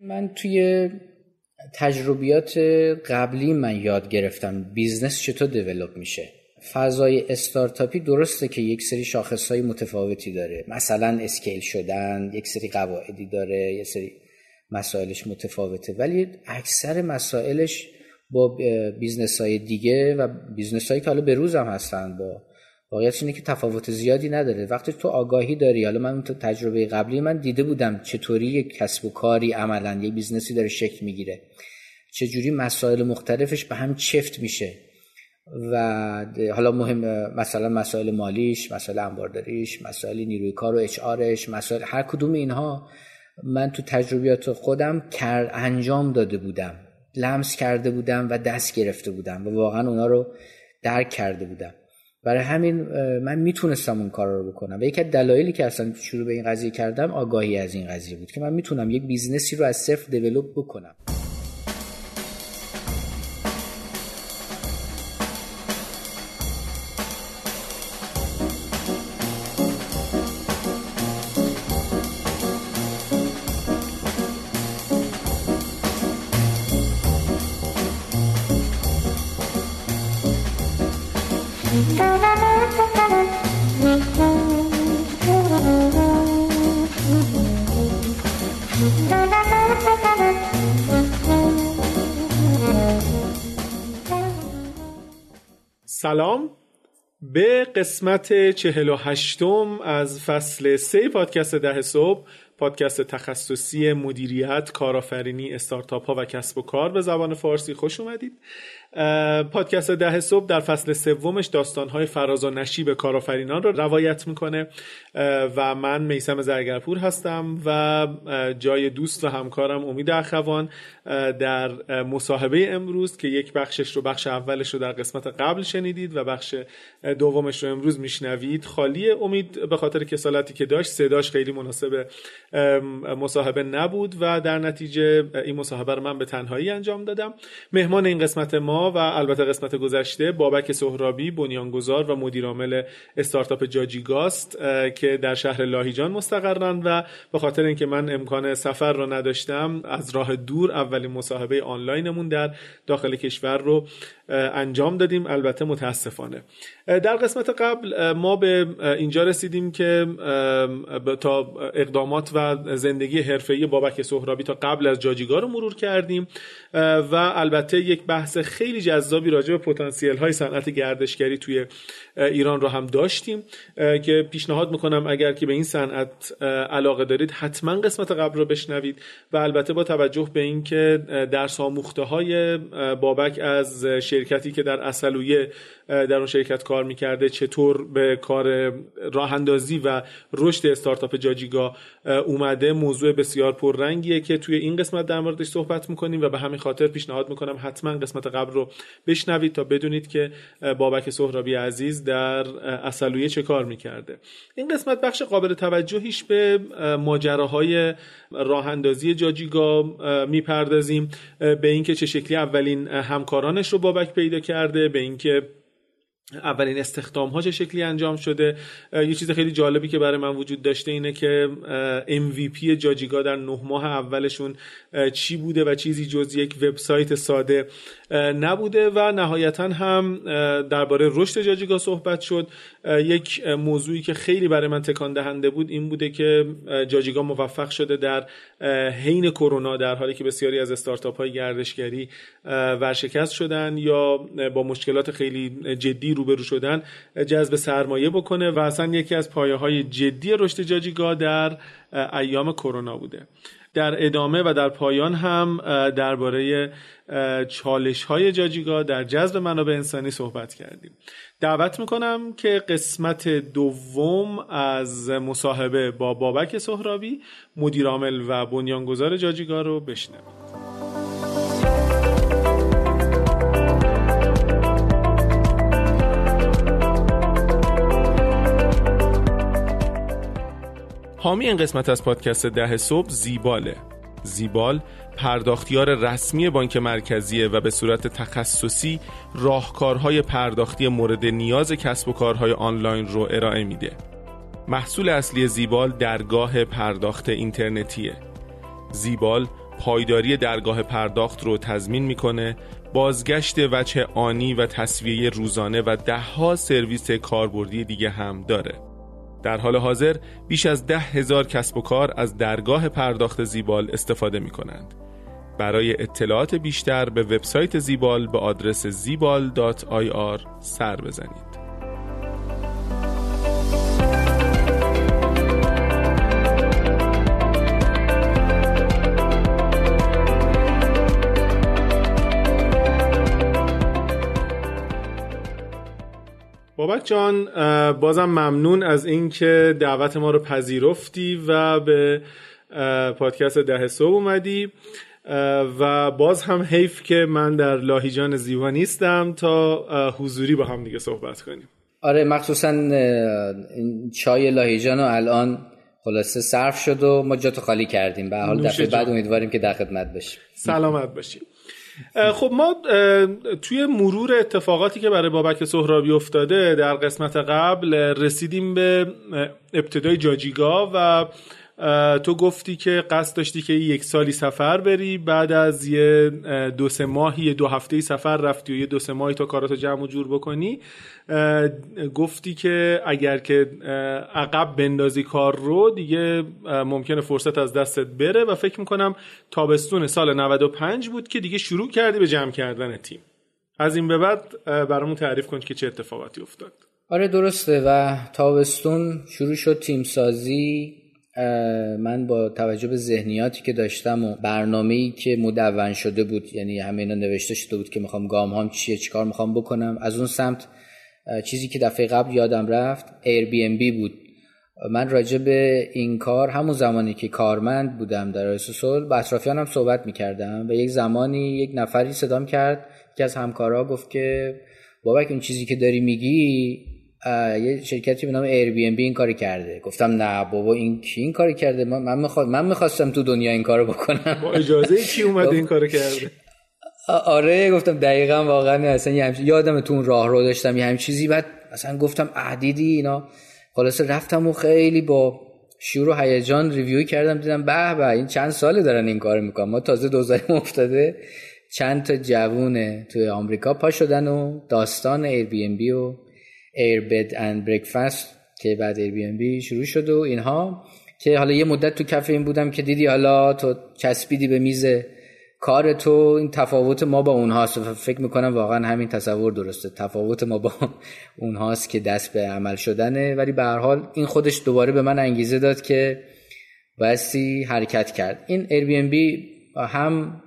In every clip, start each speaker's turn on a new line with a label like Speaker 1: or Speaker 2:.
Speaker 1: من توی تجربیات قبلی من یاد گرفتم business چطور develop میشه. فضای استارتاپی درسته که یک سری شاخصهای متفاوتی داره. مثلا scale شدن یک سری قواعدی داره یک سری مسائلش متفاوته. ولی اکثر مسائلش با business های دیگه و business هایی که حالا به روز هستن با واقعیت اینه که تفاوت زیادی نداره. وقتی تو آگاهی داری حالا من تو تجربه قبلی من دیده بودم چطوری یک کسب و کاری عملا یک business ی داره شکل می‌گیره. چجوری مسائل مختلفش به هم چفت میشه. و حالا مهم مثلا مسائل مالیش مسائل انبارداریش مسائل نیروی کار و HR ش مسائل هر کدوم اینها من تو تجربیات خودم کار انجام داده بودم. لمس کرده بودم و دست گرفته بودم و واقعا اونا رو درک کرده بودم. برای همین من می‌تونستم اون کار رو بکنم. و یکی از دلایلی که اصلا شروع به این قضیه کردم آگاهی از این قضیه بود که من می‌تونم یک business ی رو از صفر develop بکنم.
Speaker 2: سلام به قسمت چهل و هشتم از فصل سه پادکست ده صبح پادکست تخصصی مدیریت، کارآفرینی، استارتاپ ها و کسب و کار به زبان فارسی خوش اومدید. پادکست ده صبح در فصل سومش داستانهای فراز و نشیب کارآفرینان رو روایت می‌کنه و من میسم زرگرپور هستم و جای دوست و همکارم امید اخوان در مصاحبه امروز که یک بخشش رو بخش اولش رو در قسمت قبل شنیدید و بخش دومش رو امروز میشنوید. خالی امید به خاطر کسالتی که داشت صداش خیلی مناسب مصاحبه نبود و در نتیجه این مصاحبه رو من به تنهایی انجام دادم. مهمان این قسمت ما و البته قسمت گذشته بابک سهرابی بنیانگذار و مدیرعامل استارتاپ جاجیگاست که در شهر لاهیجان مستقرن و به خاطر اینکه من امکان سفر رو نداشتم از راه دور اولین مصاحبه آنلاینمون در داخل کشور رو انجام دادیم. البته متاسفانه. در قسمت قبل ما به اینجا رسیدیم که تا اقدامات و زندگی حرفه‌ای بابک سهرابی تا قبل از جاجیگا رو مرور کردیم و البته یک بحث خیلی جذابی راجع به پتانسیل های صنعت گردشگری توی ایران رو هم داشتیم. که پیشنهاد می‌کنم اگر که به این صنعت علاقه دارید حتما قسمت قبل رو بشنوید و البته با توجه به اینکه درس آموخته های بابک از شرکتی که در اصلویه در اون شرکت کار می‌کرده چطور به کار راه اندازی و رشد استارتاپ جاجیگا اومده. موضوع بسیار پررنگیه که توی این قسمت در موردش صحبت می‌کنیم و به همین خاطر پیشنهاد می‌کنم حتما قسمت قبل رو بشنوید تا بدونید که بابک سهرابی عزیز در اصلویه چه کار می‌کرده. این قسمت بخش قابل توجهیش به ماجراهای راه اندازی جاجیگا می‌پردازیم به اینکه چه شکلی اولین همکارانش رو بابک پیدا کرده به اینکه اولین استخدام ها چه شکلی انجام شده؟ یه چیز خیلی جالبی که برای من وجود داشته اینه که MVP جاجیگا در نه ماه اولشون چی بوده و چیزی جز یک وبسایت ساده نبوده و نهایتا هم درباره رشد جاجیگا صحبت شد. یک موضوعی که خیلی برای من تکان دهنده بود این بوده که جاجیگا موفق شده در حین کرونا در حالی که بسیاری از استارتاپ های گردشگری ورشکست شدن یا با مشکلات خیلی جدی روبرو شدن جذب سرمایه بکنه و اصلا یکی از پایه های جدی رشد جاجیگا در ایام کرونا بوده. در ادامه و در پایان هم درباره چالش های جاجیگا در جذب منابع انسانی صحبت کردیم. دعوت می‌کنم که قسمت دوم از مصاحبه با بابک سهرابی مدیرعامل و بنیانگذار جاجیگا رو بشنویم حامی این قسمت از پادکست ده صبح زیباله. زیبال پرداختیار رسمی بانک مرکزیه و به صورت تخصصی راهکارهای پرداختی مورد نیاز کسب و کارهای آنلاین رو ارائه میده. محصول اصلی زیبال درگاه پرداخت اینترنتیه. زیبال پایداری درگاه پرداخت رو تضمین می‌کنه بازگشت وجه آنی و تصویه روزانه و دهها سرویس کاربردی دیگه هم داره. در حال حاضر بیش از ده هزار کسب و کار از درگاه پرداخت زیبال استفاده می کنند. برای اطلاعات بیشتر به وبسایت زیبال به آدرس زیبال.ir سر بزنید. بابک جان بازم ممنون از اینکه دعوت ما رو پذیرفتی و به پادکست ده صبح اومدی. و باز هم حیف که من در لاهیجان زیبا نیستم تا حضوری با هم دیگه صحبت کنیم.
Speaker 1: آره مخصوصا چای لاهیجان الان خلاصه صرف شد و ما جاتو خالی کردیم. به حال دفعه بعد امیدواریم که در خدمت باشیم
Speaker 2: سلامت باشیم خب ما توی مرور اتفاقاتی که برای بابک سهرابی افتاده در قسمت قبل رسیدیم به ابتدای جاجیگا و تو گفتی که قصد داشتی که یک سالی سفر بری بعد از یه دو سه ماهی یه دو هفته سفر رفتی و یه دو سه ماهی تا کاراتو جمع و جور بکنی. گفتی که اگر که عقب بندازی کار رو دیگه ممکنه فرصت از دستت بره و فکر می‌کنم تابستون سال 95 بود که دیگه شروع کردی به جمع کردن تیم. از این به بعد برامون تعریف کن که چه اتفاقاتی افتاد.
Speaker 1: آره درسته و تابستون شروع شد تیم سازی من با توجه به ذهنیاتی که داشتم و برنامه‌ای که مدون شده بود یعنی همه اینا نوشته شده بود که می‌خوام گام هم چیه چیکار می‌خوام بکنم از اون سمت چیزی که دفعه قبل یادم رفت بی بود. من راجع به این کار همون زمانی که کارمند بودم در رسول با اطرافیانم صحبت می‌کردم و یک زمانی یک نفری صدام کرد که از همکارا گفت که بابک اون چیزی که داری میگی یه شرکتی به نام بی این کاری کرده. گفتم نه بابا این کی این کاری کرده؟ من می‌خواد من می‌خواستم تو دنیا این کارو بکنم.
Speaker 2: با اجازه کی اومده این کارو کرده؟
Speaker 1: آره گفتم دقیقا واقعا اصلا یه یادم تو اون راه رو داشتم یه همین چیزی. بعد اصلا گفتم عدیدی اینا؟ خلاصه رفتم و خیلی با شور و هیجان ریویو کردم. دیدم به به این چند ساله دارن این کار می‌کنن. ما تازه دوزاریم افتاده. چند تا جوونه توی آمریکا پا شدن و داستان بی و بد اند بریکفاست که بعد بی شروع شد و اینها که حالا یه مدت تو کف این بودم که دیدی حالا تو چسبیدی به میز کار تو این تفاوت ما با اونهاست. فکر می‌کنم واقعا همین تصور درسته. تفاوت ما با اونهاست که دست به عمل شدنه. ولی به هر حال این خودش دوباره به من انگیزه داد که بایستی حرکت کرد. این Airbnb هم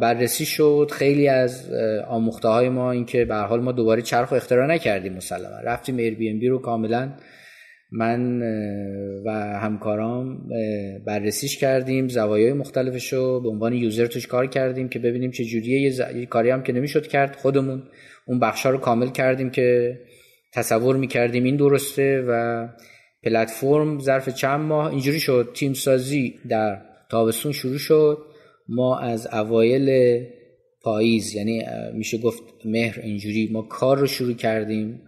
Speaker 1: بررسی شد. خیلی از آموخته های ما اینکه به حال ما دوباره چرخ اختراع نکردیم مسلما. رفتیم بی رو کاملا من و همکارام بررسیش کردیم زوایای مختلفش رو به عنوان یوزر توش کار کردیم که ببینیم چه جوریه. یه, ز... کاری هم که نمی‌شد کرد خودمون. اون بخشا رو کامل کردیم که تصور می‌کردیم. این درسته و پلتفرم ظرف چند ماه اینجوری شد. تیم سازی در تابستون شروع شد. ما از اوایل پاییز یعنی میشه گفت مهر اینجوری ما کار رو شروع کردیم.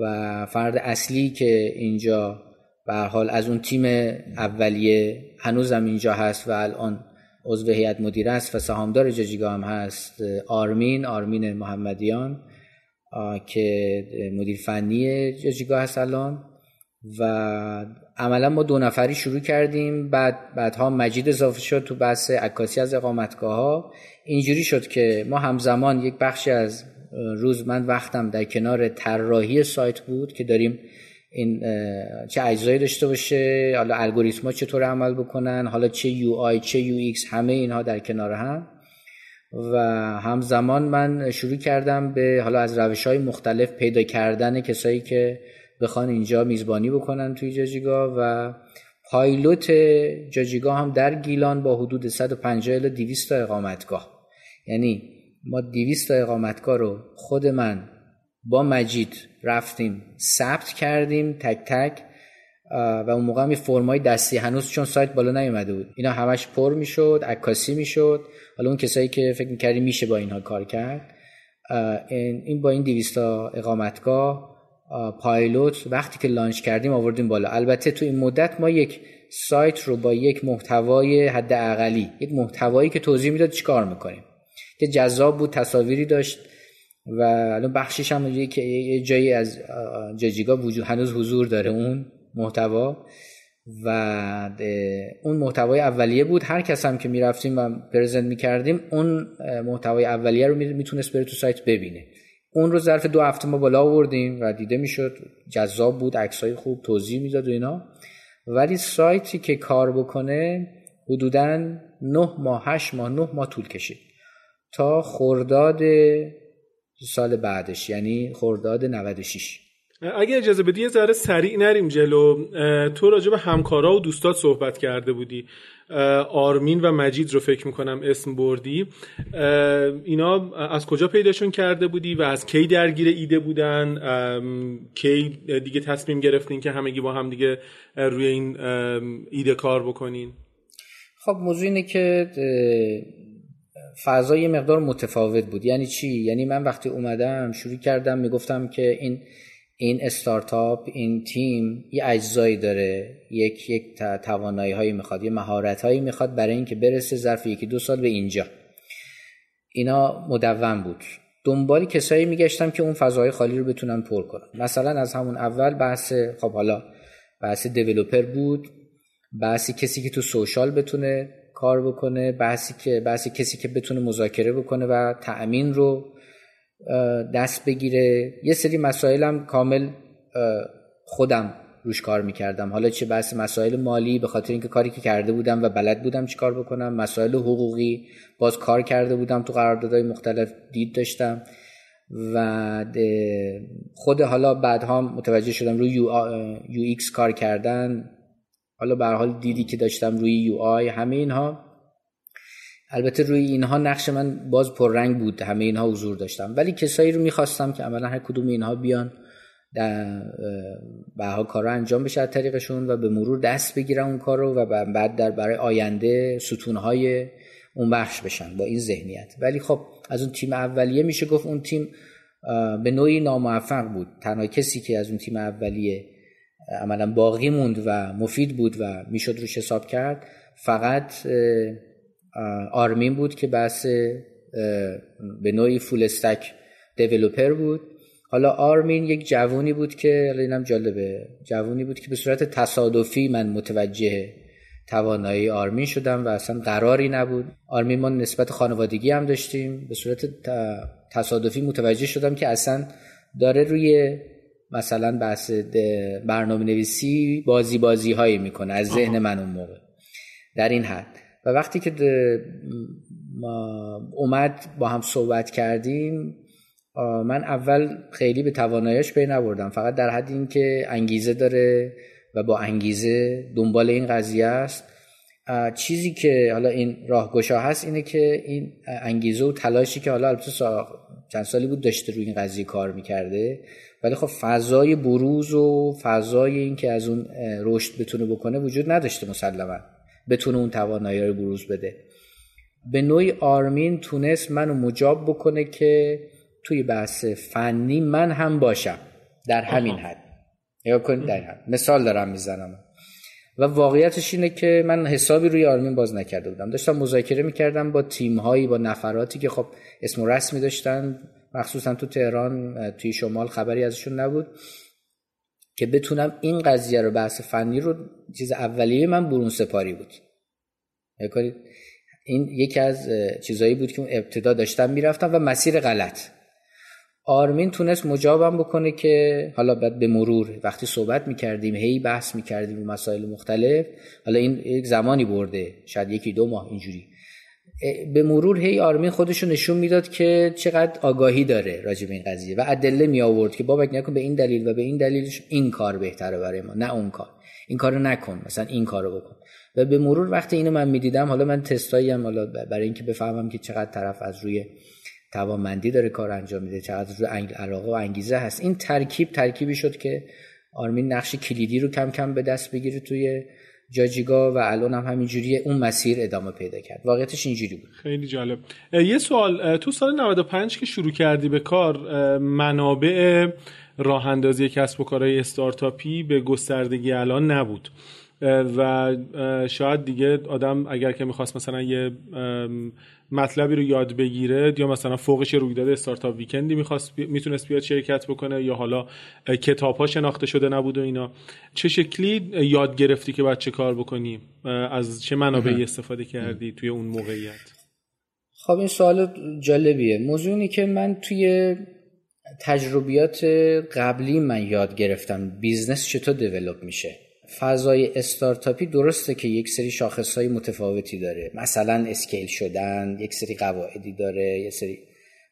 Speaker 1: و فرد اصلی که اینجا به حال از اون تیم اولیه هنوزم اینجا هست و الان عضو هیئت مدیره است و سهامدار جاجیگا هم هست آرمین آرمین محمدیان که مدیر فنی جاجیگا هست الان و عملا ما دو نفری شروع کردیم بعد بعدها مجید اضافه شد تو بحث عکاسی از اقامتگاه ها اینجوری شد که ما همزمان یک بخشی از روز من وقتم در کنار طراحی سایت بود که داریم این چه اجزایی داشته باشه حالا الگوریتما چطور عمل بکنن حالا چه UI چه UX همه اینها در کنار هم. و همزمان من شروع کردم به حالا از روش های مختلف پیدا کردن کسایی که بخوان اینجا میزبانی بکنن توی جاجیگا و پایلوت جاجیگا هم در گیلان با حدود 150 الی 200 اقامتگاه. یعنی ما 200 اقامتگاه رو خود من با مجید رفتیم ثبت کردیم تک تک و اون موقع هم فرمای دستی هنوز چون سایت بالا نیومده بود. اینا همش پر می‌شد عکاسی می‌شد. حالا اون کسایی که فکر می‌کردی میشه با اینها کار کرد این با این 200 اقامتگاه پایلوت وقتی که لانچ کردیم آوردیم بالا. البته تو این مدت ما یک سایت رو با یک محتوای حد اقلی یک محتوایی که توضیح می‌داد چیکار می‌کنیم. که جذاب بود تصاویری داشت و الان بخشش هم یه جایی از جاجیگا وجود هنوز حضور داره اون محتوا. و اون محتوای اولیه بود. هر کس هم که می‌رفتیم و پرزنت می‌کردیم اون محتوای اولیه رو می‌تونست بره تو سایت ببینه. اون رو ظرف دو هفته ما بالا آوردیم و دیده می‌شد. جذاب بود عکسای خوب توضیح می‌داد و اینا. ولی سایتی که کار بکنه حدودا نه ماه هشت ماه نه ماه طول کشید. تا خرداد سال بعدش یعنی خرداد 96
Speaker 2: اگه اجازه بدی یه ذره سریع نریم جلو. تو راجع به همکارا و دوستات صحبت کرده بودی. آرمین و مجید رو فکر می‌کنم اسم بردی. اینا از کجا پیداشون کرده بودی و از کی درگیر ایده بودن؟ کی دیگه تصمیم گرفتین که همگی با هم دیگه روی این ایده کار بکنین؟
Speaker 1: خب موضوع اینه که فضا یه مقدار متفاوت بود. یعنی چی؟ یعنی من وقتی اومدم شروع کردم می‌گفتم که این این استارتاپ این تیم یه اجزایی داره. یک یک توانایی هایی می‌خواد یه مهارت هایی می‌خواد برای اینکه برسه ظرف یکی دو سال به اینجا. اینا مدون بود. دنبال کسایی میگشتم که اون فضاهای خالی رو بتونن پر کنن. مثلا از همون اول بحث خب حالا بحث دیولوپر بود. بحثی کسی که تو سوشال بتونه کار بکنه بحثی که بحثی کسی که بتونه مذاکره بکنه و تأمین رو دست بگیره. یه سری مسائلم کامل خودم روش کار می‌کردم. حالا چه بحث مسائل مالی به خاطر اینکه کاری که کرده بودم و بلد بودم چی کار بکنم. مسائل حقوقی باز کار کرده بودم تو قراردادهای مختلف دید داشتم. و خود حالا بعدها متوجه شدم روی UX کار کردن حالا به حال دیدی که داشتم روی UI همه اینها. البته روی اینها نقش من باز پررنگ بود همه اینها حضور داشتم. ولی کسایی رو می‌خواستم که عملا هر کدوم اینها بیان در به کار انجام بشه از طریقشون و به مرور دست بگیرن اون کار رو و بعد در برای آینده ستونهای اون بخش بشن با این ذهنیت. ولی خب از اون تیم اولیه میشه گفت اون تیم به نوعی ناموفق بود. تنها کسی که از اون تیم اولیه عملا باقی موند و مفید بود و می‌شد روش حساب کرد. فقط آرمین بود که بحث به نوعی فول استک دیولوپر بود. حالا آرمین یک جوونی بود که اینم جالبه جوونی بود که به صورت تصادفی من متوجه توانایی آرمین شدم و اصلا قراری نبود. آرمین ما نسبت خانوادگی هم داشتیم. به صورت تصادفی متوجه شدم که اصلا داره روی مثلا بحث برنامه نویسی بازی بازی هایی می‌کنه از ذهن من اون موقع. در این حد. و وقتی که اومد با هم صحبت کردیم من اول خیلی به تواناییش پی نبردم. فقط در حد اینکه انگیزه داره و با انگیزه دنبال این قضیه است. چیزی که حالا این راهگشا هست اینه که این انگیزه و تلاشی که حالا البته چند سالی بود داشته روی این قضیه کار می‌کرده ولی خب فضای بروز و فضای این که از اون رشد بتونه بکنه وجود نداشته مسلما. بتونه اون توانایی رو بروز بده. به نوعی آرمین تونست منو مجاب بکنه که توی بحث فنی من هم باشم. در همین حد. یا کنید در حد. مثال دارم می‌زنم. و واقعیتش اینه که من حسابی روی آرمین باز نکرده بودم. داشتم مذاکره می‌کردم با تیم هایی با نفراتی که خب اسم و رسمی داشتن. مخصوصا تو تهران توی شمال خبری ازشون نبود که بتونم این قضیه رو بحث فنی رو چیز اولیه من برون سپاری بود. این یکی از چیزایی بود که ابتدا داشتم می‌رفتم و مسیر غلط. آرمین تونست مجابم بکنه که حالا بعد به مرور وقتی صحبت می‌کردیم هی بحث می‌کردیم مسائل مختلف حالا این یک زمانی برده شاید یکی دو ماه اینجوری. به مرور هی آرمین خودشو نشون می‌داد که چقدر آگاهی داره راجع به این قضیه و ادله می آورد که بابک نکن به این دلیل و به این دلیلش این کار بهتره برای ما نه اون کار. این کارو نکن مثلا این کارو بکن. و به مرور وقتی اینو من می‌دیدم حالا من تستایی هم حالا برای اینکه بفهمم که چقدر طرف از روی توانمندی داره کار انجام میده چقدر روی علاقه و انگیزه هست. این ترکیب ترکیبی شد که آرمین نقش کلیدی رو کم کم به دست بگیره توی جاجیگا و الان هم همینجوری اون مسیر ادامه پیدا کرد. واقعیتش اینجوری بود.
Speaker 2: خیلی جالب. یه سوال تو سال 95 که شروع کردی به کار منابع راه اندازی کسب و کارهای استارتاپی به گستردگی الان نبود. و شاید دیگه آدم اگر که می‌خواست مثلا یه مطلبی رو یاد بگیره یا مثلا فوقش رویداد استارتاپ ویکندی می‌خواست می‌تونست بیاد شرکت بکنه یا حالا کتاب ها شناخته شده نبود و اینا چه شکلی یاد گرفتی که باید چه کار بکنی؟ از چه منابعی استفاده کردی توی اون موقعیت؟
Speaker 1: خب این سوال جالبیه. موضوعی که من توی تجربیات قبلی من یاد گرفتم business چطور develop میشه. فضای استارتاپی درسته که یک سری شاخصهای متفاوتی داره. مثلا scale شدن یک سری قواعدی داره یک سری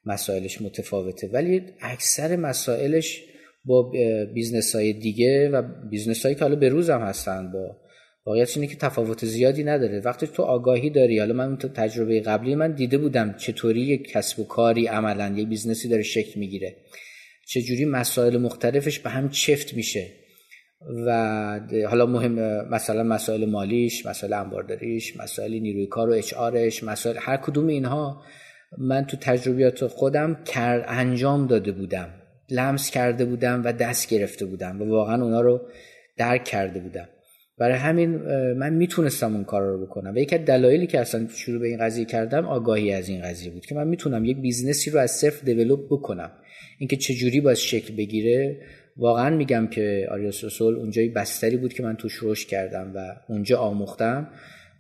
Speaker 1: مسائلش متفاوته. ولی اکثر مسائلش با business های دیگه و business هایی که حالا به روز هم هستن با واقعیت اینه که تفاوت زیادی نداره. وقتی تو آگاهی داری حالا من تو تجربه قبلی من دیده بودم چطوری یک کسب و کاری عملا یک business ی داره شکل می‌گیره. چجوری مسائل مختلفش به هم چفت میشه. و حالا مهم مثلا مسائل مالیش مسائل انبارداریش مسائل نیروی کار و HR مسائل هر کدوم اینها من تو تجربیات خودم کار انجام داده بودم. لمس کرده بودم و دست گرفته بودم و واقعا اونا رو درک کرده بودم. برای همین من می‌تونستم اون کار رو بکنم و یکی از دلایلی که اصلا شروع به این قضیه کردم آگاهی از این قضیه بود که من می‌تونم یک business ی رو از صفر develop بکنم. اینکه چجوری باید شکل بگیره واقعا میگم که آریاس رسول اونجایی بستری بود که من توش رشد کردم و اونجا آموختم.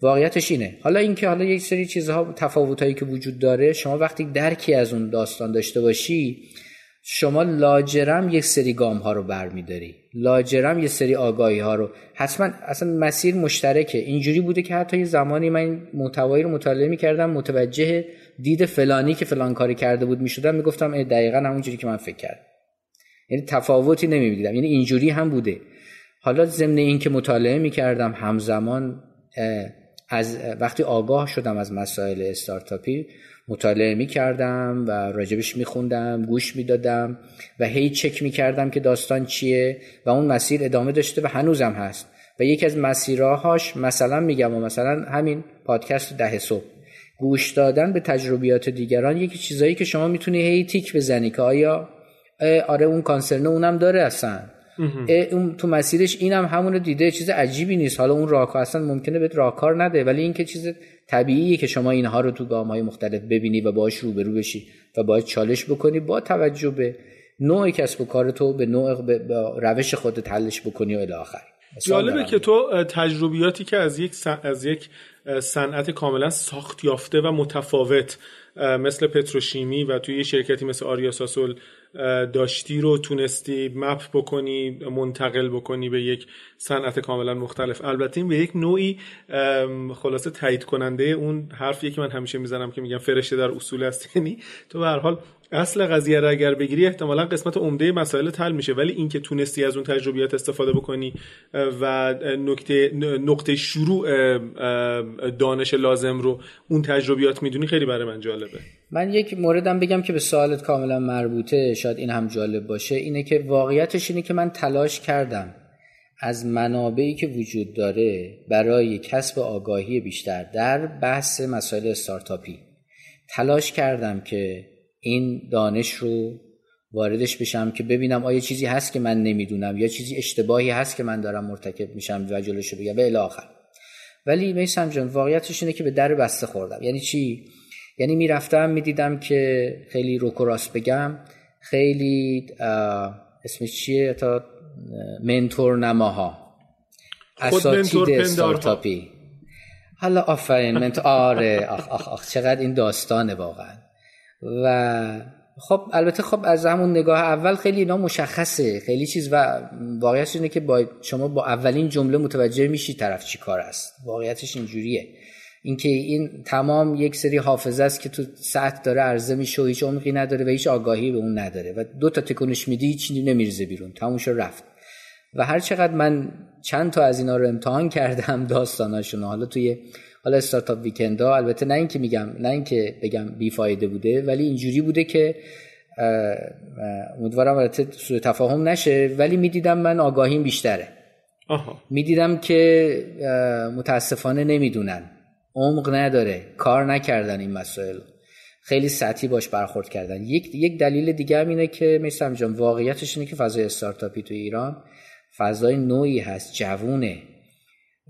Speaker 1: واقعیتش اینه. حالا اینکه حالا یک سری چیزها تفاوتایی که وجود داره شما وقتی درکی از اون داستان داشته باشی شما لاجرم یک سری گام ها رو برمیداری. لاجرم یه سری آگاهی ها رو. حتما اصلا مسیر مشترکه. اینجوری بوده که حتی یه زمانی من محتوایی رو مطالعه می‌کردم متوجه دید فلانی که فلان کاری کرده بود می‌شدم می‌گفتم دقیقا همونجوری که من فکر کردم. یعنی تفاوتی نمی‌دیدم یعنی اینجوری هم بوده. حالا ضمن این که مطالعه می‌کردم همزمان از وقتی آگاه شدم از مسائل استارتاپی مطالعه می‌کردم و راجبش میخوندم گوش می‌دادم و هی چک می‌کردم که داستان چیه و اون مسیر ادامه داشته و هنوزم هست. و یکی از مسیراهاش مثلا میگم و مثلا همین پادکست ده صبح. گوش دادن به تجربیات دیگران یکی چیزایی که شما می‌تونی هی تیک بزنی که آیا آره اون کانسرنه اونم داره اصلا. اون تو مسیرش اینم همونو دیده چیز عجیبی نیست. حالا اون راهکار اصلا ممکنه بهت راهکار نده ولی اینکه چیز طبیعیه که شما اینها رو تو گام های مختلف ببینی و باهاش روبرو بشی و باید چالش بکنی با توجه به نوع کسب و کار تو به نوع به روش خودت حلش بکنی و الی آخر.
Speaker 2: جالبه که تو تجربیاتی که از یک از یک صنعت کاملا ساخت یافته و متفاوت مثل پتروشیمی و توی شرکتی مثل آریا ساسول داشتی رو تونستی مپ بکنی منتقل بکنی به یک صنعت کاملا مختلف. البته این به یک نوعی خلاصه تایید کننده اون حرفیه که من همیشه می‌زنم که میگم فرشته در اصول است. یعنی تو به هر حال اصل قضیه رو اگر بگیری احتمالا قسمت عمده مسائل تل میشه. ولی اینکه تونستی از اون تجربیات استفاده بکنی و نکته نقطه شروع دانش لازم رو اون تجربیات می‌دونی خیلی برای من جالبه.
Speaker 1: من یک موردم بگم که به سوالت کاملا مربوطه شاید این هم جالب باشه. اینه که واقعیتش اینه که من تلاش کردم از منابعی که وجود داره برای کسب آگاهی بیشتر در بحث مسائل استارتاپی. تلاش کردم که این دانش رو واردش بشم که ببینم آیا چیزی هست که من نمی‌دونم یا چیزی اشتباهی هست که من دارم مرتکب میشم و جلوشو بگم. به آخر. ولی میسم جان واقعیتش اینه که به در بسته خوردم. یعنی چی؟ یعنی می‌رفتم می‌دیدم که خیلی روکراس بگم خیلی اسمش چیه؟ تا منتور نماها. اساتید استارتاپی. حالا آفرین منتور. آره آخ آخ آخ چقدر این داستانه واقعا. و خب البته خب از همون نگاه اول خیلی اینا مشخصه. خیلی چیز و واقعیتش اینه که با شما با اولین جمله متوجه میشی طرف چی کار است. واقعیتش اینجوریه. اینکه این تمام یک سری حافظه است که تو سطح داره عرضه میشه و هیچ عمقی نداره و هیچ آگاهی به اون نداره و دو تا تکونش میدی هیچ نمیرزه بیرون. تمومش رفت. و هر چقدر من چند تا از اینا رو امتحان کردم داستاناشون. حالا توی حالا استارتاپ ویکند ها البته نه اینکه میگم نه اینکه بگم بیفایده بوده ولی اینجوری بوده که امیدوارم البته سوء تفاهم نشه ولی می‌دیدم من آگاهیم بیشتره. می‌دیدم که متاسفانه نمی‌دونن. عمق نداره. کار نکردن این مسائل. خیلی سطحی باش برخورد کردن. یک یک دلیل دیگه هم اینه که مثل جان واقعیتش اینه که فضای استارتاپی تو ایران فضای نوعی هست. جوونه.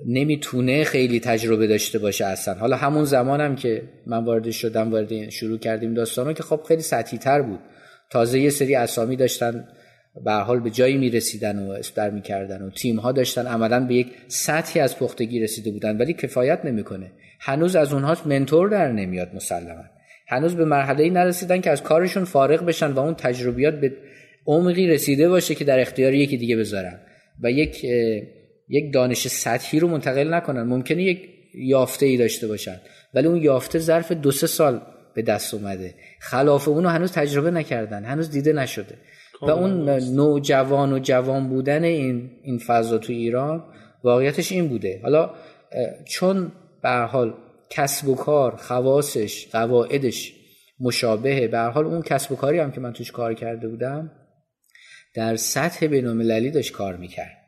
Speaker 1: نمی‌تونه خیلی تجربه داشته باشه اصلا. حالا همون زمانم که من وارد شدم وارد شروع کردیم داستانو که خب خیلی سطحی تر بود. تازه یه سری اسامی داشتن به حال به جایی می‌رسیدن و اسپر می‌کردن و تیم ها داشتن عملا به یک سطحی از پختگی رسیده بودن ولی کفایت نمی‌کنه. هنوز از اونها منتور در نمیاد مسلما. هنوز به مرحله ای نرسیدن که از کارشون فارغ بشن و اون تجربیات به عمقی رسیده باشه که در اختیار یکی دیگه بذارن. و یک یک دانش سطحی رو منتقل نکنن. ممکنه یک یافته ای داشته باشن. ولی اون یافته ظرف دو سه سال به دست اومده. خلاف اونو هنوز تجربه نکردن. هنوز دیده نشده. و اون نوجوان و جوان بودن این این فضا تو ایران واقعیتش این بوده. حالا چون به حال کسب و کار خواصش قواعدش مشابهه به حال اون کسب و کاری هم که من توش کار کرده بودم در سطح بین‌المللی داشت کار می‌کرد.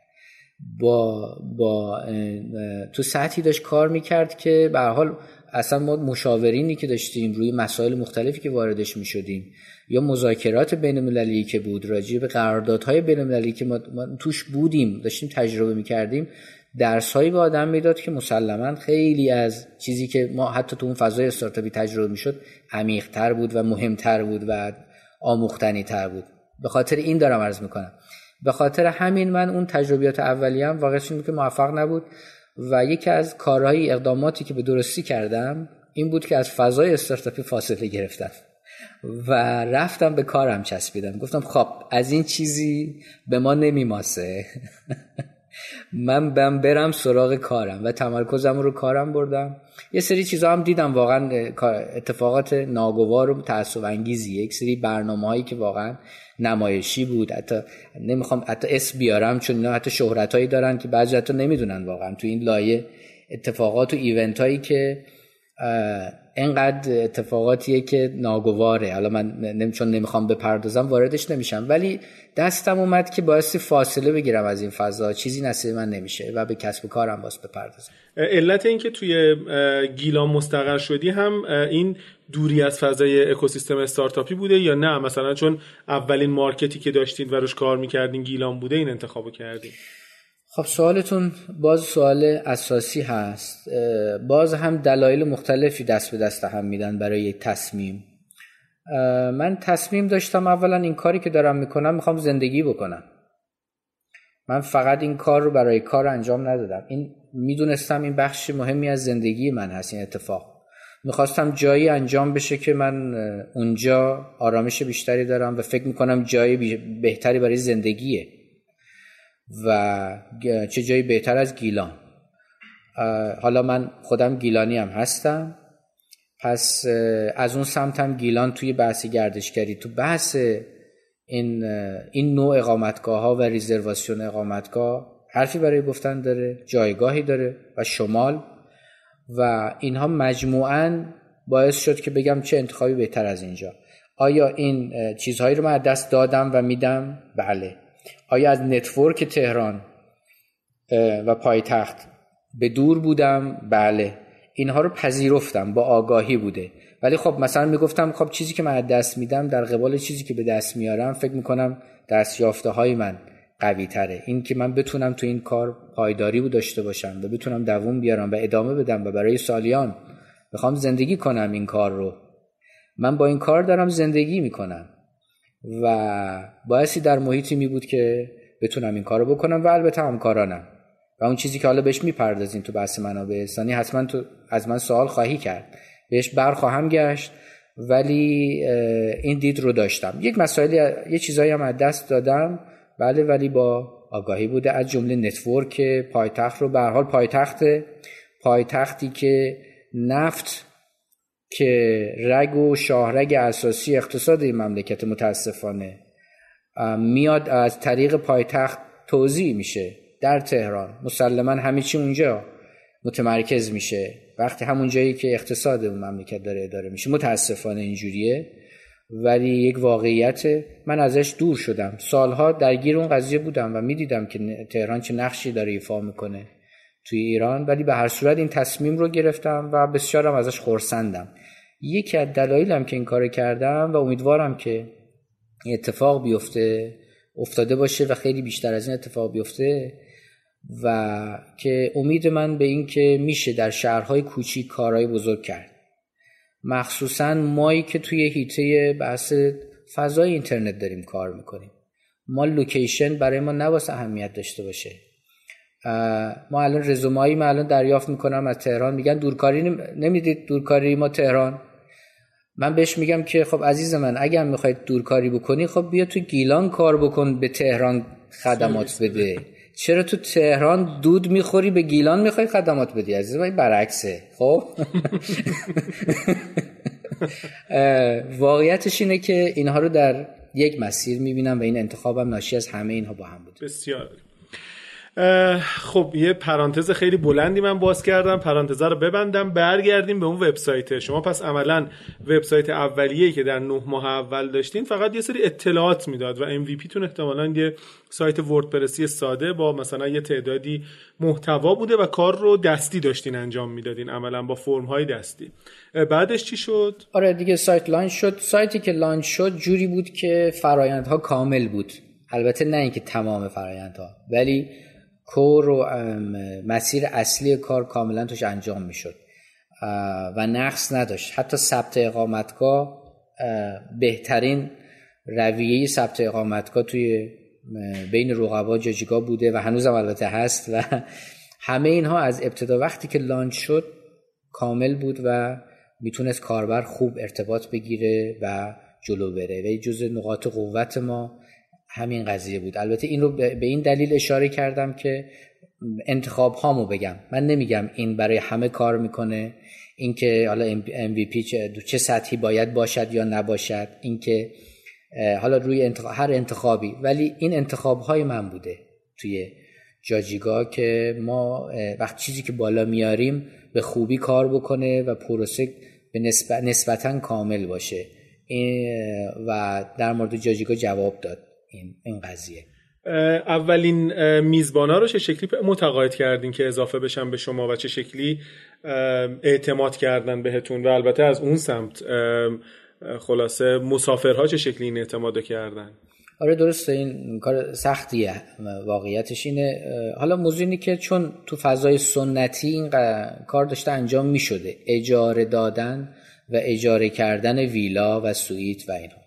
Speaker 1: با با تو سطحی داشت کار می‌کرد که به حال اصلا ما مشاورینی که داشتیم روی مسائل مختلفی که واردش می‌شدیم یا مذاکرات بین المللی که بود راجع به قراردادهای بین المللی که ما, توش بودیم داشتیم تجربه می‌کردیم درس هایی به آدم می‌داد که مسلما خیلی از چیزی که ما حتی تو اون فضای استارتاپی تجربه می‌شد عمیقتر بود و مهمتر بود و آموختنی تر بود. به خاطر این دارم عرض می‌کنم. به خاطر همین من اون تجربیات اولیه‌ام واقعا که موفق نبود و یکی از کارهای اقداماتی که به درستی کردم این بود که از فضای استارتاپی فاصله گرفتم و رفتم به کارم چسبیدم. گفتم خب از این چیزی به ما نمیماسه. من بم برم سراغ کارم و تمرکزم رو کارم بردم. یه سری چیزا هم دیدم. واقعا اتفاقات ناگوار و تعصب انگیزی یک سری برنامه هایی که واقعا نمایشی بود. حتی نمی‌خوام حتی اسم بیارم چون اینا حتی شهرت هایی دارن که بعضی حتی نمی‌دونن واقعا. تو این لایه اتفاقات و ایونت هایی که انقدر اتفاقاتیه که ناگواره. حالا من چون نمی‌خوام بپردازم واردش نمیشم. ولی دستم اومد که باعث فاصله بگیرم از این فضا. چیزی نصیب من نمیشه و به کسب و کارم باز بپردازم.
Speaker 2: علت اینکه توی گیلان مستقر شدی هم این دوری از فضای اکوسیستم استارتاپی بوده یا نه؟ مثلا چون اولین مارکتی که داشتین و روش کار می‌کردین گیلان بوده این انتخابو کردین.
Speaker 1: خب سوالتون باز سوال اساسی هست. باز هم دلایل مختلفی دست به دست هم میدن برای یک تصمیم. من تصمیم داشتم اولا این کاری که دارم می‌کنم می‌خوام زندگی بکنم. من فقط این کار رو برای کار انجام ندادم. این می‌دونستم این بخش مهمی از زندگی من هست این اتفاق. می‌خواستم جایی انجام بشه که من اونجا آرامش بیشتری دارم و فکر می‌کنم جایی بهتری برای زندگیه. و چه جایی بهتر از گیلان. حالا من خودم گیلانی هم هستم. پس از اون سمتم گیلان توی بحث گردشگری. تو بحث این این نوع اقامتگاه ها و ریزرواسیون اقامتگاه حرفی برای گفتن داره جایگاهی داره و شمال. و اینها مجموعا باعث شد که بگم چه انتخابی بهتر از اینجا. آیا این چیزهایی رو من دست دادم و میدم؟ بله. آیا از نتورک تهران و پایتخت به دور بودم؟ بله. اینها رو پذیرفتم با آگاهی بوده. ولی خب مثلا می‌گفتم خب چیزی که من دست میدم در قبال چیزی که به دست میارم فکر می‌کنم دستیافته های من قوی تره این که من بتونم تو این کار پایداری بود داشته باشم و بتونم دووم بیارم و ادامه بدم و برای سالیان بخوام زندگی کنم این کار رو من با این کار دارم زندگی می‌کنم. و باعثی در محیطی می بود که بتونم این کارو بکنم و البته همکارانم. و اون چیزی که حالا بهش می‌پردازیم تو بحث منابع انسانی حتما تو از من سوال خواهی کرد. بهش برخواهم گشت ولی این دید رو داشتم. یک مسائلی یه چیزایی هم از دست دادم. بله ولی با آگاهی بوده از جمله network پایتخت رو. به حال پایتخت پایتختی که نفت که رگ و شاهرگ اساسی اقتصاد این مملکت متاسفانه میاد از طریق پایتخت توزیع میشه در تهران. مسلما همه چی اونجا متمرکز میشه. وقتی همون جایی که اقتصاد اون مملکت داره اداره میشه متاسفانه اینجوریه. ولی یک واقعیت من ازش دور شدم. سالها درگیر اون قضیه بودم و می‌دیدم که تهران چه نقشی داره ایفا می‌کنه توی ایران. ولی به هر صورت این تصمیم رو گرفتم و بسیارم ازش خورسندم یکی از دلایلم که این کار کردم و امیدوارم که این اتفاق بیفته افتاده باشه و خیلی بیشتر از این اتفاق بیفته و که امید من به این که میشه در شهرهای کوچیک کارهای بزرگ کرد. مخصوصا مایی که توی هیته بحث فضای اینترنت داریم کار می‌کنیم. ما لوکیشن برای ما نباس اهمیت داشته باشه. ما الان رزومایی ما الان دریافت می‌کنم از تهران. میگن دورکاری نمی‌دید دورکاری ما تهران. من بهش میگم که خب عزیز من اگر می‌خواید دورکاری بکنی خب بیا تو گیلان کار بکن به تهران خدمات بده. چرا تو تهران دود می‌خوری به گیلان می‌خوای خدمات بدی؟ عزیز من برعکسه. خب؟ واقعیتش اینه که اینها رو در یک مسیر می‌بینم و این انتخابم ناشی از همه اینها با هم بود
Speaker 2: بسیار. خب یه پرانتز خیلی بلندی من باز کردم. پرانتز رو ببندم برگردیم به اون وبسایت. شما پس عملا وبسایت اولیه‌ای که در نه ماه اول داشتین فقط یه سری اطلاعات می‌داد و MVP تون احتمالا یه سایت وردپرسی ساده با مثلا یه تعدادی محتوا بوده و کار رو دستی داشتین انجام می‌دادین عملا با فرم های دستی بعدش چی شد؟
Speaker 1: آره دیگه سایت لانچ شد. سایتی که لانچ شد جوری بود که فرایندها کامل بود. البته نه اینکه تمام فرایندها ولی کور و مسیر اصلی کار کاملا توش انجام می‌شد. و نقص نداشت. حتی ثبت اقامتگاه بهترین رویه ثبت اقامتگاه توی بین رقبا جاجیگا بوده و هنوزم البته هست و همه اینها از ابتدا وقتی که لانچ شد کامل بود و می‌تونست کاربر خوب ارتباط بگیره و جلو بره. و جز نقاط قوت ما همین قضیه بود. البته این رو به این دلیل اشاره کردم که انتخاب هامو بگم. من نمیگم این برای همه کار می‌کنه. اینکه حالا MVP چه, چه سطحی باید باشد یا نباشد. اینکه حالا روی انتخاب هر انتخابی. ولی این انتخاب های من بوده توی جاجیگا که ما وقت چیزی که بالا میاریم به خوبی کار بکنه و پروسه به نسبت نسبتا کامل باشه. و در مورد جاجیگا جواب داد. این این قضیه.
Speaker 2: اولین ها رو چه شکلی متقاعد کردین که اضافه بشن به شما و چه شکلی اعتماد کردن بهتون؟ و البته از اون سمت خلاصه مسافرها چه شکلی این اعتماد کردن؟
Speaker 1: آره درسته. این کار سختیه. واقعیتش اینه. حالا موضوع اینه که چون تو فضای سنتی این کار داشته انجام می شده اجاره دادن و اجاره کردن ویلا و سویت و اینها.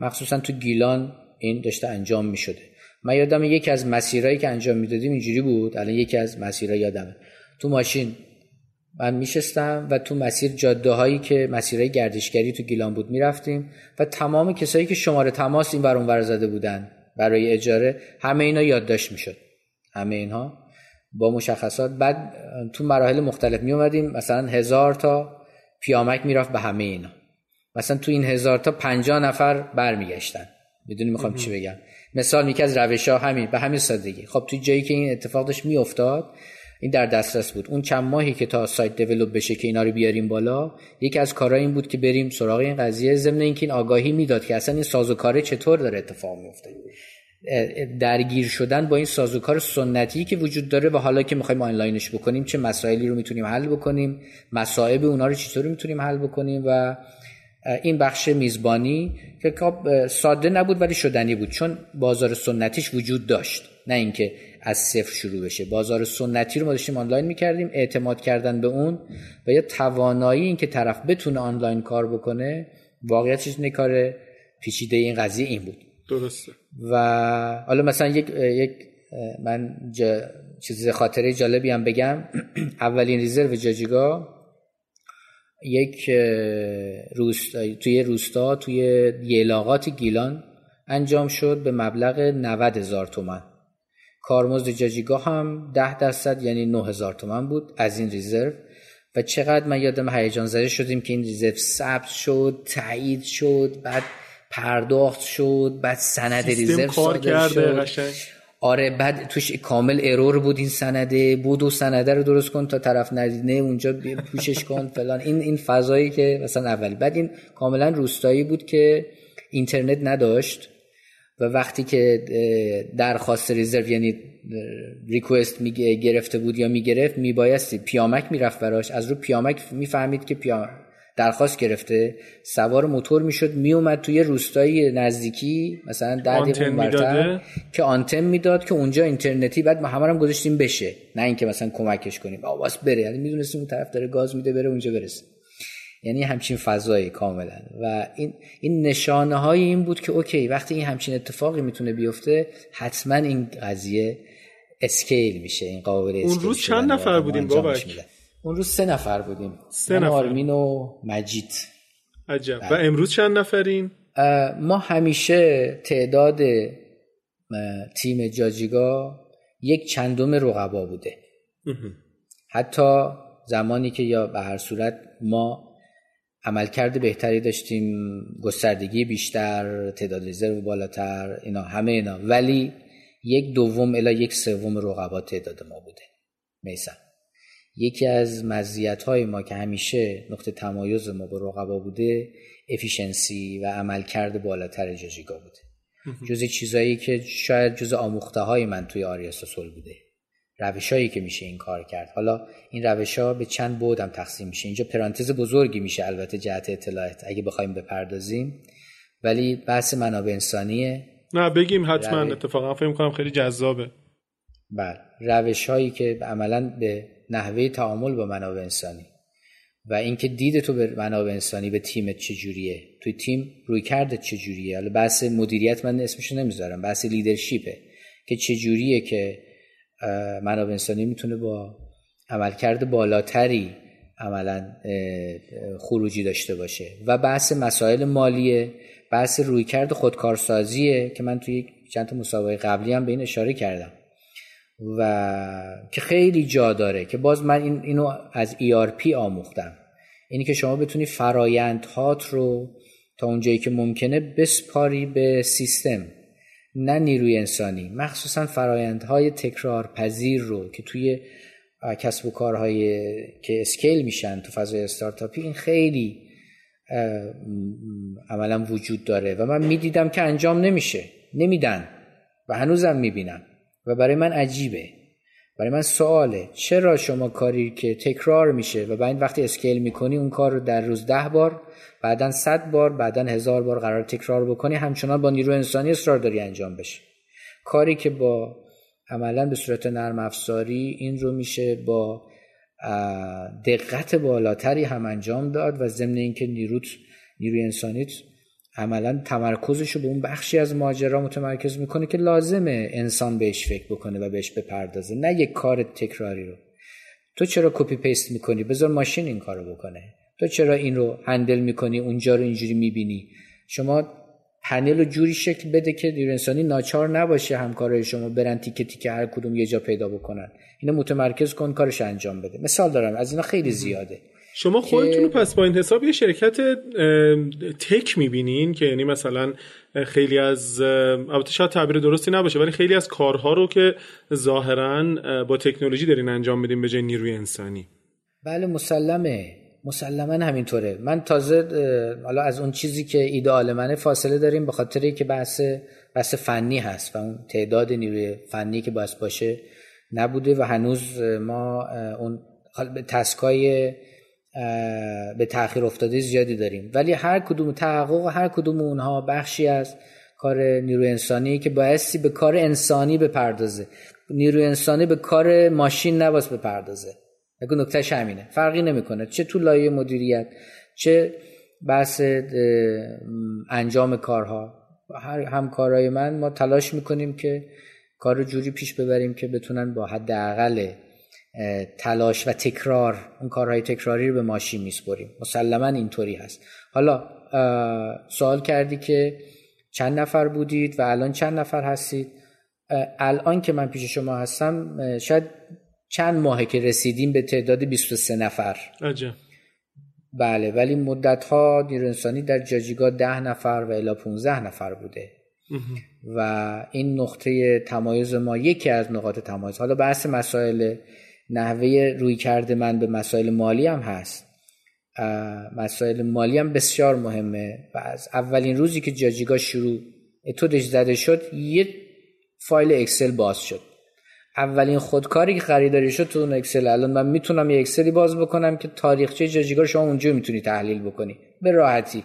Speaker 1: مخصوصا تو گیلان این داشته انجام می شده من یادم یکی از مسیرهایی که انجام می‌دادیم اینجوری بود. الان یکی از مسیرها یادمه. تو ماشین من میشستم و تو مسیر جاده هایی که مسیرهای گردشگری تو گیلان بود می‌رفتیم و تمام کسایی که شماره تماس این بر اونور زده بودن برای اجاره همه اینا یادداشت می‌شد. همه اینها با مشخصات. بعد تو مراحل مختلف می اومدیم مثلا هزار تا پیامک می‌رفت به همه اینا. مثلا تو این هزار تا پنجاه نفر برمیگشتن. می‌دونی می‌خوام چی بگم. مثال یکی از روش ها همین به همین سادگی. خب تو جایی که این اتفاق داشت میافتاد این در دسترس بود. اون چند ماهی که تا سایت دیولپ بشه که اینا رو بیاریم بالا یکی از کارها این بود که بریم سراغ این قضیه. ضمن اینکه این آگاهی می‌داد که اصلا این سازوکاره چطور داره اتفاق میفته درگیر شدن با این سازوکار سنتی که وجود داره و حالا که می‌خوایم آنلاینش بکنیم چه مسائلی رو می‌تونیم حل بکنیم مصائب اونا رو چطوری می‌تونیم حل بکنیم و این بخش میزبانی که خب، ساده نبود ولی شدنی بود چون بازار سنتیش وجود داشت نه اینکه از صفر شروع بشه. بازار سنتی رو ما داشتیم آنلاین می‌کردیم اعتماد کردن به اون و یا توانایی اینکه طرف بتونه آنلاین کار بکنه واقعیتش اینه کار پیچیده این قضیه این بود.
Speaker 2: درسته.
Speaker 1: و حالا مثلا یک یک من چیز خاطره جالبی هم بگم. اولین ریزرو جاجیگا یک روستا توی روستا توی یلاقات گیلان انجام شد به مبلغ 90 هزار تومن کارمزد جاجیگاه هم 10 درصد یعنی 9 هزار تومن بود از این ریزرو. و چقدر من یادم هیجان زده شدیم که این ریزرو ثبت شد تایید شد بعد پرداخت شد بعد سند ریزرو صادر شد. آره بعد توش کامل ارور بود این سنده. بود و سنده رو درست کن تا طرف ندیده اونجا پوشش کن فلان. این این فضایی که مثلا اول. بعد این کاملا روستایی بود که اینترنت نداشت و وقتی که درخواست ریزرو یعنی ریکوست می گرفته بود یا می‌گرفت میبایستی پیامک می‌رفت براش. از رو پیامک می‌فهمید که درخواست گرفته سوار موتور می‌شد میومد توی روستایی نزدیکی مثلا در دقیقه که آنتن می‌داد که اونجا اینترنتی بعد ما همه هم گذاشتیم بشه نه اینکه مثلا کمکش کنیم. آواز بره یعنی می‌دونستیم اون طرف داره گاز میده بره اونجا برسه. یعنی همچین فضایی کاملا. و این این نشانه های این بود که اوکی وقتی این همچین اتفاقی می‌تونه بیفته حتما این قضیه اسکیل میشه این قابل
Speaker 2: اون روز چند نفر بودیم بابک؟
Speaker 1: اون روز سه نفر بودیم. سه نفر. آرمین و مجید.
Speaker 2: عجب. و بله. امروز چند نفرین
Speaker 1: ما همیشه تعداد تیم جاجیگا یک چندم رقبا بوده. حتی زمانی که یا به هر صورت ما عملکرد بهتری داشتیم گستردگی بیشتر تعداد رزرو بالاتر اینا همه اینا. ولی یک دوم الا یک سوم رقبا تعداد ما بوده. میسم یکی از مزیت های ما که همیشه نقطه تمایز ما با رقبا بوده افیشنسی و عملکرد بالاتر جاجیگا بوده. جز چیزایی که شاید جز آموخته های من توی آریاستاسول بوده. روشهایی که میشه این کار کرد. حالا این روش ها به چند بودم تقسیم میشه. اینجا پرانتز بزرگی میشه البته جهت اطلاعات اگه بخوایم بپردازیم. ولی بحث منابع انسانیه.
Speaker 2: نه بگیم حتما اتفاقا فکر کنم خیلی جذابه.
Speaker 1: بله. روش هایی که عملا به نحوه تعامل با منابع انسانی. و اینکه دید تو به منابع انسانی به تیمت چجوریه. توی تیم روی کردت چجوریه. حالا بحث مدیریت من اسمشو نمی‌ذارم. بحث لیدرشیپه. که چجوریه که منابع انسانی می‌تونه با عملکرد بالاتری عملا خروجی داشته باشه. و بحث مسائل مالیه. بحث رویکرد خودکارسازیه که من توی چند تا مسابقه قبلی هم به این اشاره کردم. و که خیلی جا داره که باز من این اینو از ERP آموختم. اینی که شما بتونی فرایندهات رو تا اونجایی که ممکنه بسپاری به سیستم نه نیروی انسانی. مخصوصا فرایندهای تکرار پذیر رو که توی کسب و کارهای که اسکیل میشن تو فضای استارتاپی این خیلی عملا وجود داره. و من می‌دیدم که انجام نمیشه. نمیدن. و هنوزم می‌بینم. و برای من عجیبه. برای من سواله. چرا شما کاری که تکرار میشه و بعد وقتی اسکیل می‌کنی اون کار رو در روز ده بار بعدا صد بار بعدا هزار بار قرار تکرار بکنی همچنان با نیرو انسانی اصرار داری انجام بشه. کاری که با عملا به صورت نرم افزاری این رو میشه با دقت بالاتری هم انجام داد و ضمن اینکه نیروت نیروی انسانیت عملا تمرکزش رو به اون بخشی از ماجرا متمرکز می‌کنه که لازمه انسان بهش فکر بکنه و بهش بپردازه نه یک کار تکراری رو. تو چرا copy paste می‌کنی؟ بذار ماشین این کارو بکنه. تو چرا این رو handle می‌کنی؟ اونجا رو اینجوری می‌بینی. شما پنل رو جوری شکل بده که نیروی انسانی ناچار نباشه همکارای شما برن تیکه تیکه هر کدوم یه جا پیدا بکنن. اینو متمرکز کن کارش انجام بده. مثال دارم از اینا خیلی زیاده.
Speaker 2: شما خودتون پس با این حساب یه شرکت tech می‌بینین که یعنی مثلا خیلی از البته شاید تعبیر درستی نباشه ولی خیلی از کارها رو که ظاهرا با تکنولوژی دارین انجام بدین به جای نیروی انسانی.
Speaker 1: بله مسلمه. مسلما همینطوره. من تازه حالا از اون چیزی که ایدئال منه فاصله داریم به خاطر که بحث بحث فنی هست و اون تعداد نیروی فنی که باید باشه نبوده و هنوز ما اون تسکای به تاخیر افتاده زیادی داریم. ولی هر کدوم تحقق هر کدوم اونها بخشی از کار نیروی انسانی که بایستی به کار انسانی بپردازه. نیروی انسانی به کار ماشین نباید بپردازه. اگه نکتهش همینه. فرقی نمی‌کنه. چه تو لایه مدیریت چه بحث انجام کارها. هر همکارای من ما تلاش می‌کنیم که کار جوری پیش ببریم که بتونن با حداقل تلاش و تکرار اون کارهای تکراری رو به ماشین میسپریم. مسلما اینطوری هست. حالا سوال کردی که چند نفر بودید و الان چند نفر هستید؟ الان که من پیش شما هستم شاید چند ماهه که رسیدیم به تعداد 23 نفر.
Speaker 2: عجب.
Speaker 1: بله ولی مدت ها نیرو انسانی در جاجیگا ده نفر و الا 15 نفر بوده. و این نقطه تمایز ما یکی از نقاط تمایز. حالا بحث مسائل نحوه روی کرده من به مسائل مالی هم هست. مسائل مالی هم بسیار مهمه و از اولین روزی که جاجیگا شروع اتودش زده شد یه فایل اکسل باز شد. اولین خودکاری که خریداری شد تو اون اکسل. الان من می‌تونم یه اکسلی باز بکنم که تاریخچه جاجیگا شما اونجا می‌تونی تحلیل بکنی. به راحتی.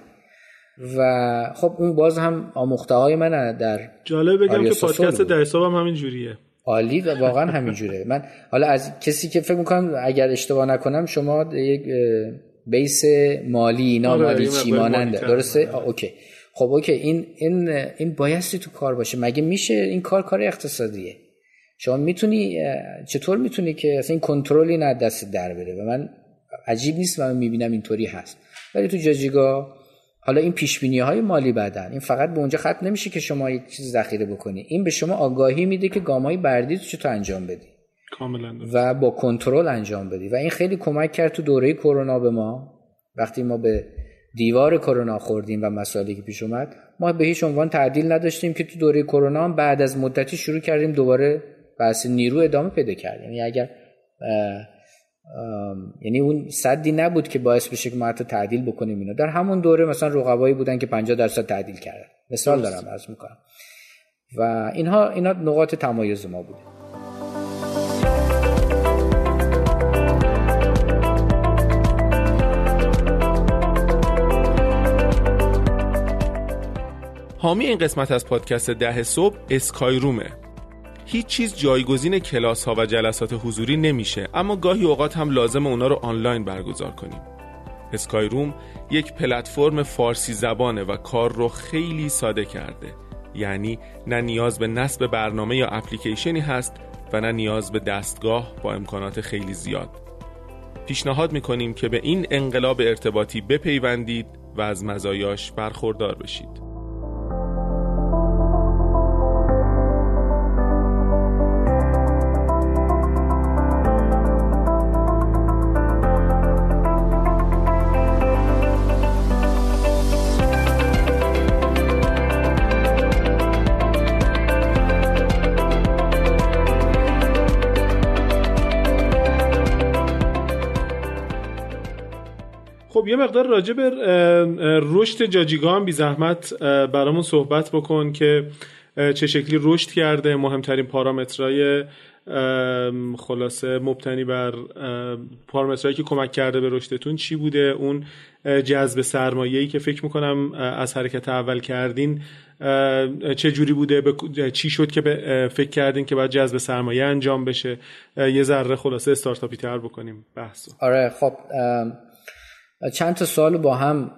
Speaker 1: و خب اون باز هم آموخته های من در
Speaker 2: جالب بگم که پادکست در حساب هم همین جوریه.
Speaker 1: عالی و واقعا همین جوره من حالا از کسی که فکر می‌کنم اگر اشتباه نکنم شما یک بیس مالی اینا مالی چی ماننده درسته؟ اوکی. خب اوکی. این این این بایستی تو کار باشه. مگه میشه این کار کار اقتصادیه؟ شما می‌تونی چطور می‌تونی که اصلا این کنترلی نه دست در بره؟ و من عجیب نیست و من می‌بینم اینطوری هست. ولی تو جاجیگا حالا این پیش های مالی بدن این فقط به اونجا ختم نمیشه که شما یک چیز ذخیره بکنی. این به شما آگاهی میده که گام های بردی تو چطور انجام بدی.
Speaker 2: کاملا
Speaker 1: و با کنترل انجام بدی. و این خیلی کمک کرد تو دوره کرونا به ما. وقتی ما به دیوار کرونا خوردیم و مسائلی که پیش اومد ما به هیچ عنوان تعدیل نداشتیم که تو دوره کرونا بعد از مدتی شروع کردیم دوباره بحث نیرو ادامه پیدا کرد یعنی اگر یعنی اون صدی نبود که باعث بشه که ما حتی تعدیل بکنیم اینا. در همون دوره مثلا رقبایی بودن که 50 درصد تعدیل کردن. مثال دارم عرض می‌کنم. و اینها اینا نقاط تمایز ما بوده.
Speaker 2: حامی این قسمت از پادکست ده صبح اسکای رومه. هیچ چیز جایگزین کلاس ها و جلسات حضوری نمیشه اما گاهی اوقات هم لازم اونا رو آنلاین برگزار کنیم. اسکای روم یک پلتفرم فارسی زبانه و کار رو خیلی ساده کرده. یعنی نه نیاز به نصب برنامه یا اپلیکیشنی هست و نه نیاز به دستگاه با امکانات خیلی زیاد. پیشنهاد می‌کنیم که به این انقلاب ارتباطی بپیوندید و از مزایاش برخوردار بشید. خب یه مقدار راجع به رشد جاجیگا هم بی زحمت برامون صحبت بکن که چه شکلی رشد کرده. مهمترین پارامترهای خلاصه مبتنی بر پارامترهایی که کمک کرده به رشدتون چی بوده؟ اون جذب سرمایه‌ای که فکر می‌کنم از حرکت اول کردین چه جوری بوده؟ چی شد که فکر کردین که باید جذب سرمایه انجام بشه؟ یه ذره خلاصه استارتاپی تر بکنیم. بحثو.
Speaker 1: آره خب چند تا سوال با هم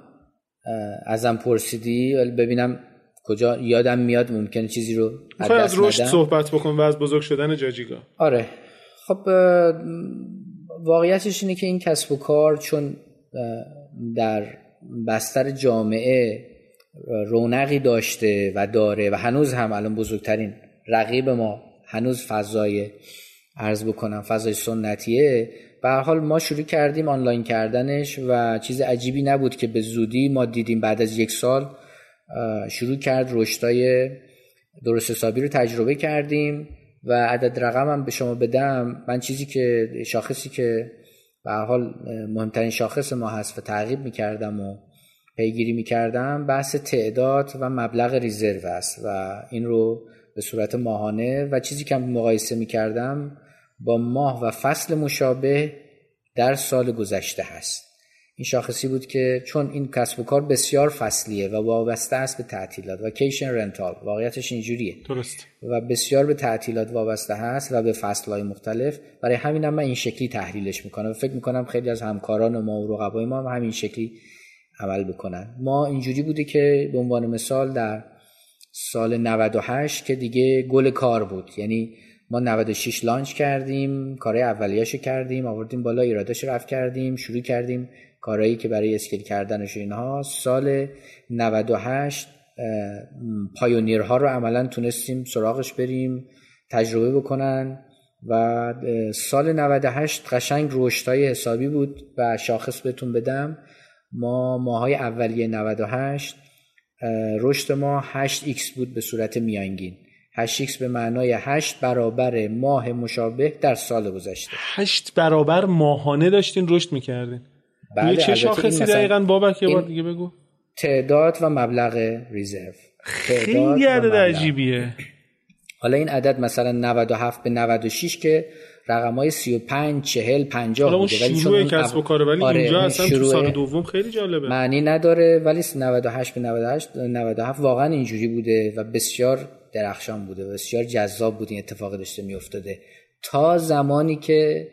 Speaker 1: ازم پرسیدی؟ ولی ببینم کجا یادم میاد ممکنه چیزی رو
Speaker 2: از رشد صحبت بکن و از بزرگ شدن جاجیگا.
Speaker 1: آره. خب واقعیتش اینه که این کسب و کار چون در بستر جامعه رونقی داشته و داره و هنوز هم الان بزرگترین رقیب ما هنوز فضای ارز بکنم فضای سنتیه به حال ما شروع کردیم آنلاین کردنش و چیز عجیبی نبود که به زودی ما دیدیم بعد از یک سال شروع کرد رشدای درست حسابی رو تجربه کردیم و عدد رقم هم به شما بدم. من چیزی که شاخصی که به حال مهمترین شاخص ما هست و تعقیب می‌کردم و پیگیری می‌کردم بحث تعداد و مبلغ ریزرو است و این رو به صورت ماهانه و چیزی که مقایسه می‌کردم با ماه و فصل مشابه در سال گذشته هست. این شاخصی بود که چون این کسب و کار بسیار فصلیه و وابسته است به تعطیلات و کیشن رنتال واقعیتش اینجوریه.
Speaker 2: درست.
Speaker 1: و بسیار به تعطیلات وابسته هست و به فصلهای مختلف. برای همین هم من این شکلی تحلیلش می‌کنم. و فکر می‌کنم خیلی از همکاران ما و رقبای ما هم همین شکلی عمل بکنن. ما اینجوری بوده که به عنوان مثال در سال 98 که دیگه گل کار بود. یعنی ما 96 لانچ کردیم کارهای اولیاشو کردیم آوردیم بالا ایرادش رفت کردیم شروع کردیم کارهایی که برای اسکیل کردنش اینها. سال 98 پایونیرها رو عملا تونستیم سراغش بریم تجربه بکنن و سال 98 قشنگ رشدهای حسابی بود و شاخص بهتون بدم. ما ماهای اولیه 98 رشد ما 8x بود به صورت میانگین. 8x به معنای 8 برابر ماه مشابه در سال گذشته.
Speaker 2: 8 برابر ماهانه داشتین رشد می‌کردین. بله چه شاخصی دقیقا بابک یه بار دیگه بگو.
Speaker 1: تعداد و مبلغ ریزرو.
Speaker 2: خیلی عدد عجیبیه.
Speaker 1: حالا این عدد مثلا 97 به 96 که رقم های 35 40 50
Speaker 2: حالا اون شروع کسب و کاره ولی آره اونجا اصلا تو سال دوم خیلی جالبه.
Speaker 1: معنی نداره ولی 98 به 98 97 واقعا اینجوری بوده و بسیار درخشان بوده. و بسیار جذاب بود این اتفاق داشته میافتاده. تا زمانی که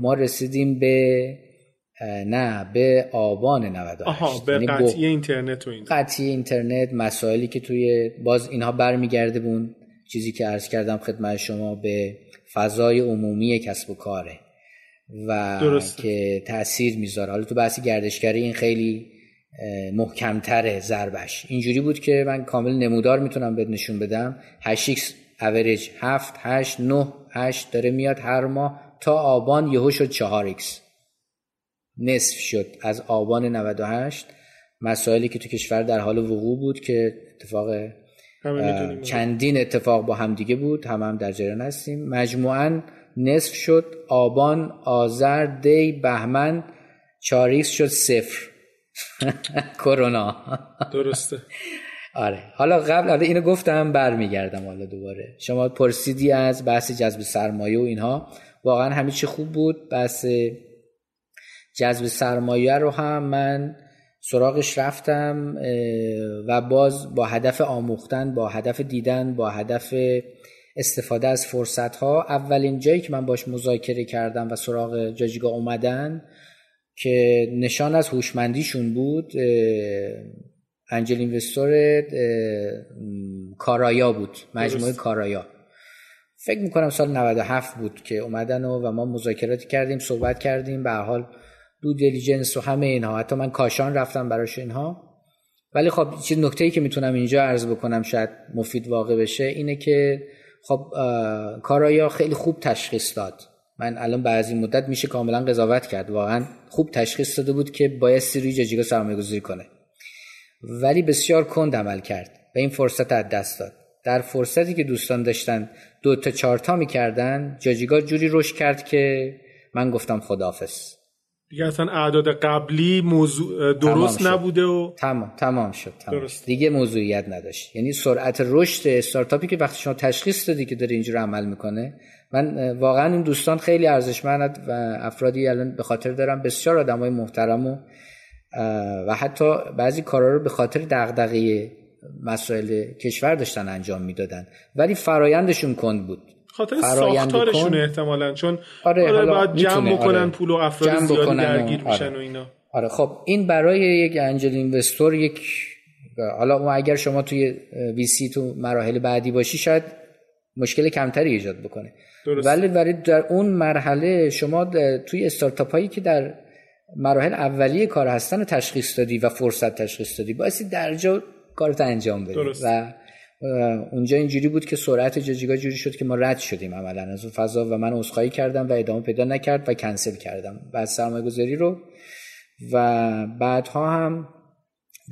Speaker 1: ما رسیدیم به نه به آبان 98
Speaker 2: آها به یعنی قطعی اینترنت و این
Speaker 1: قطعی اینترنت مسائلی که توی باز اینها برمیگرده بون. چیزی که عرض کردم خدمت شما به فضای عمومی کسب و کاره و درسته. که تاثیر می‌ذاره. حالا تو بحث گردشگری این خیلی محکمتره ضربش. اینجوری بود که من کامل نمودار می‌تونم بهت نشون بدم. 8x اوریج 7 8 9 8 داره میاد هر ماه تا آبان یهو شد 4x نصف شد از آبان 98 مسائلی که تو کشور در حال وقوع بود که اتفاق چندین اتفاق با هم دیگه بود. هم هم در جریان هستیم. مجموعا نصف شد. آبان آذر دی بهمن چاریکس شد صفر. کرونا.
Speaker 2: درسته.
Speaker 1: آره. حالا قبل از اینو گفتم برمیگردم حالا دوباره. شما پرسیدی از بحث جذب سرمایه و اینها. واقعا همه چی خوب بود. بحث جذب سرمایه رو هم من سراغش رفتم و باز با هدف آموختن با هدف دیدن با هدف استفاده از فرصت ها اولین جایی که من باش مذاکره کردم و سراغ جاجیگا اومدن که نشان از هوشمندیشون بود انجل اینوستور کارایا بود مجموعه کارایا فکر می‌کنم سال 97 بود که اومدن و, و ما مذاکراتی کردیم صحبت کردیم به حال دو دیلیجنس و همه اینها. حتی من کاشان رفتم براش اینها. ولی خب چیز نکته ای که می‌تونم اینجا عرض بکنم شاید مفید واقع بشه اینه که خب کارایا خیلی خوب تشخیص داد. من الان بعضی مدت میشه کاملا قضاوت کرد. واقعا خوب تشخیص داده بود که باید روی جاجیگا سرمایه گذاری کنه. ولی بسیار کند عمل کرد. و این فرصت از دست داد. در فرصتی که دوستان داشتن دو تا چهار می‌کردن جاجیگا جوری رشد کرد که من گفتم خداحافظ.
Speaker 2: دیگه اصلا اعداد قبلی موضوع درست نبوده و
Speaker 1: تمام تمام شد تمام درست. دیگه موضوعیت نداشت. یعنی سرعت رشد استارتاپی که وقتی شما تشخیص دادی که داره اینجور عمل می‌کنه من واقعا این دوستان خیلی ارزشمند و افرادی الان به خاطر دارم. بسیار آدمای محترم و و حتی بعضی کارا رو به خاطر دغدغه مسائل کشور داشتن انجام می‌دادن. ولی فرایندشون کند بود.
Speaker 2: خاطر ساختارشون احتمالا چون آره, آره باید جمع بکنن آره. پول و افراد زیادی درگیر میشن
Speaker 1: آره.
Speaker 2: و اینا.
Speaker 1: آره خب این برای یک انجل اینوستور یک حالا اگر شما توی ویسی تو مراحل بعدی باشی شاید مشکل کمتری ایجاد بکنه. درست. ولی ولی در اون مرحله شما توی استارتاپ هایی که در مراحل اولیه کار هستن تشخیص دادی و فرصت تشخیص دادی باعثی درجا کارت انجام بدی. و اونجا اینجوری بود که سرعت جاجیگا جوری شد که ما رد شدیم عملا. از اون فضا و من عذرخواهی کردم و ادامه پیدا نکرد و کنسل کردم. بعد سرمایه گذاری رو. و بعدها هم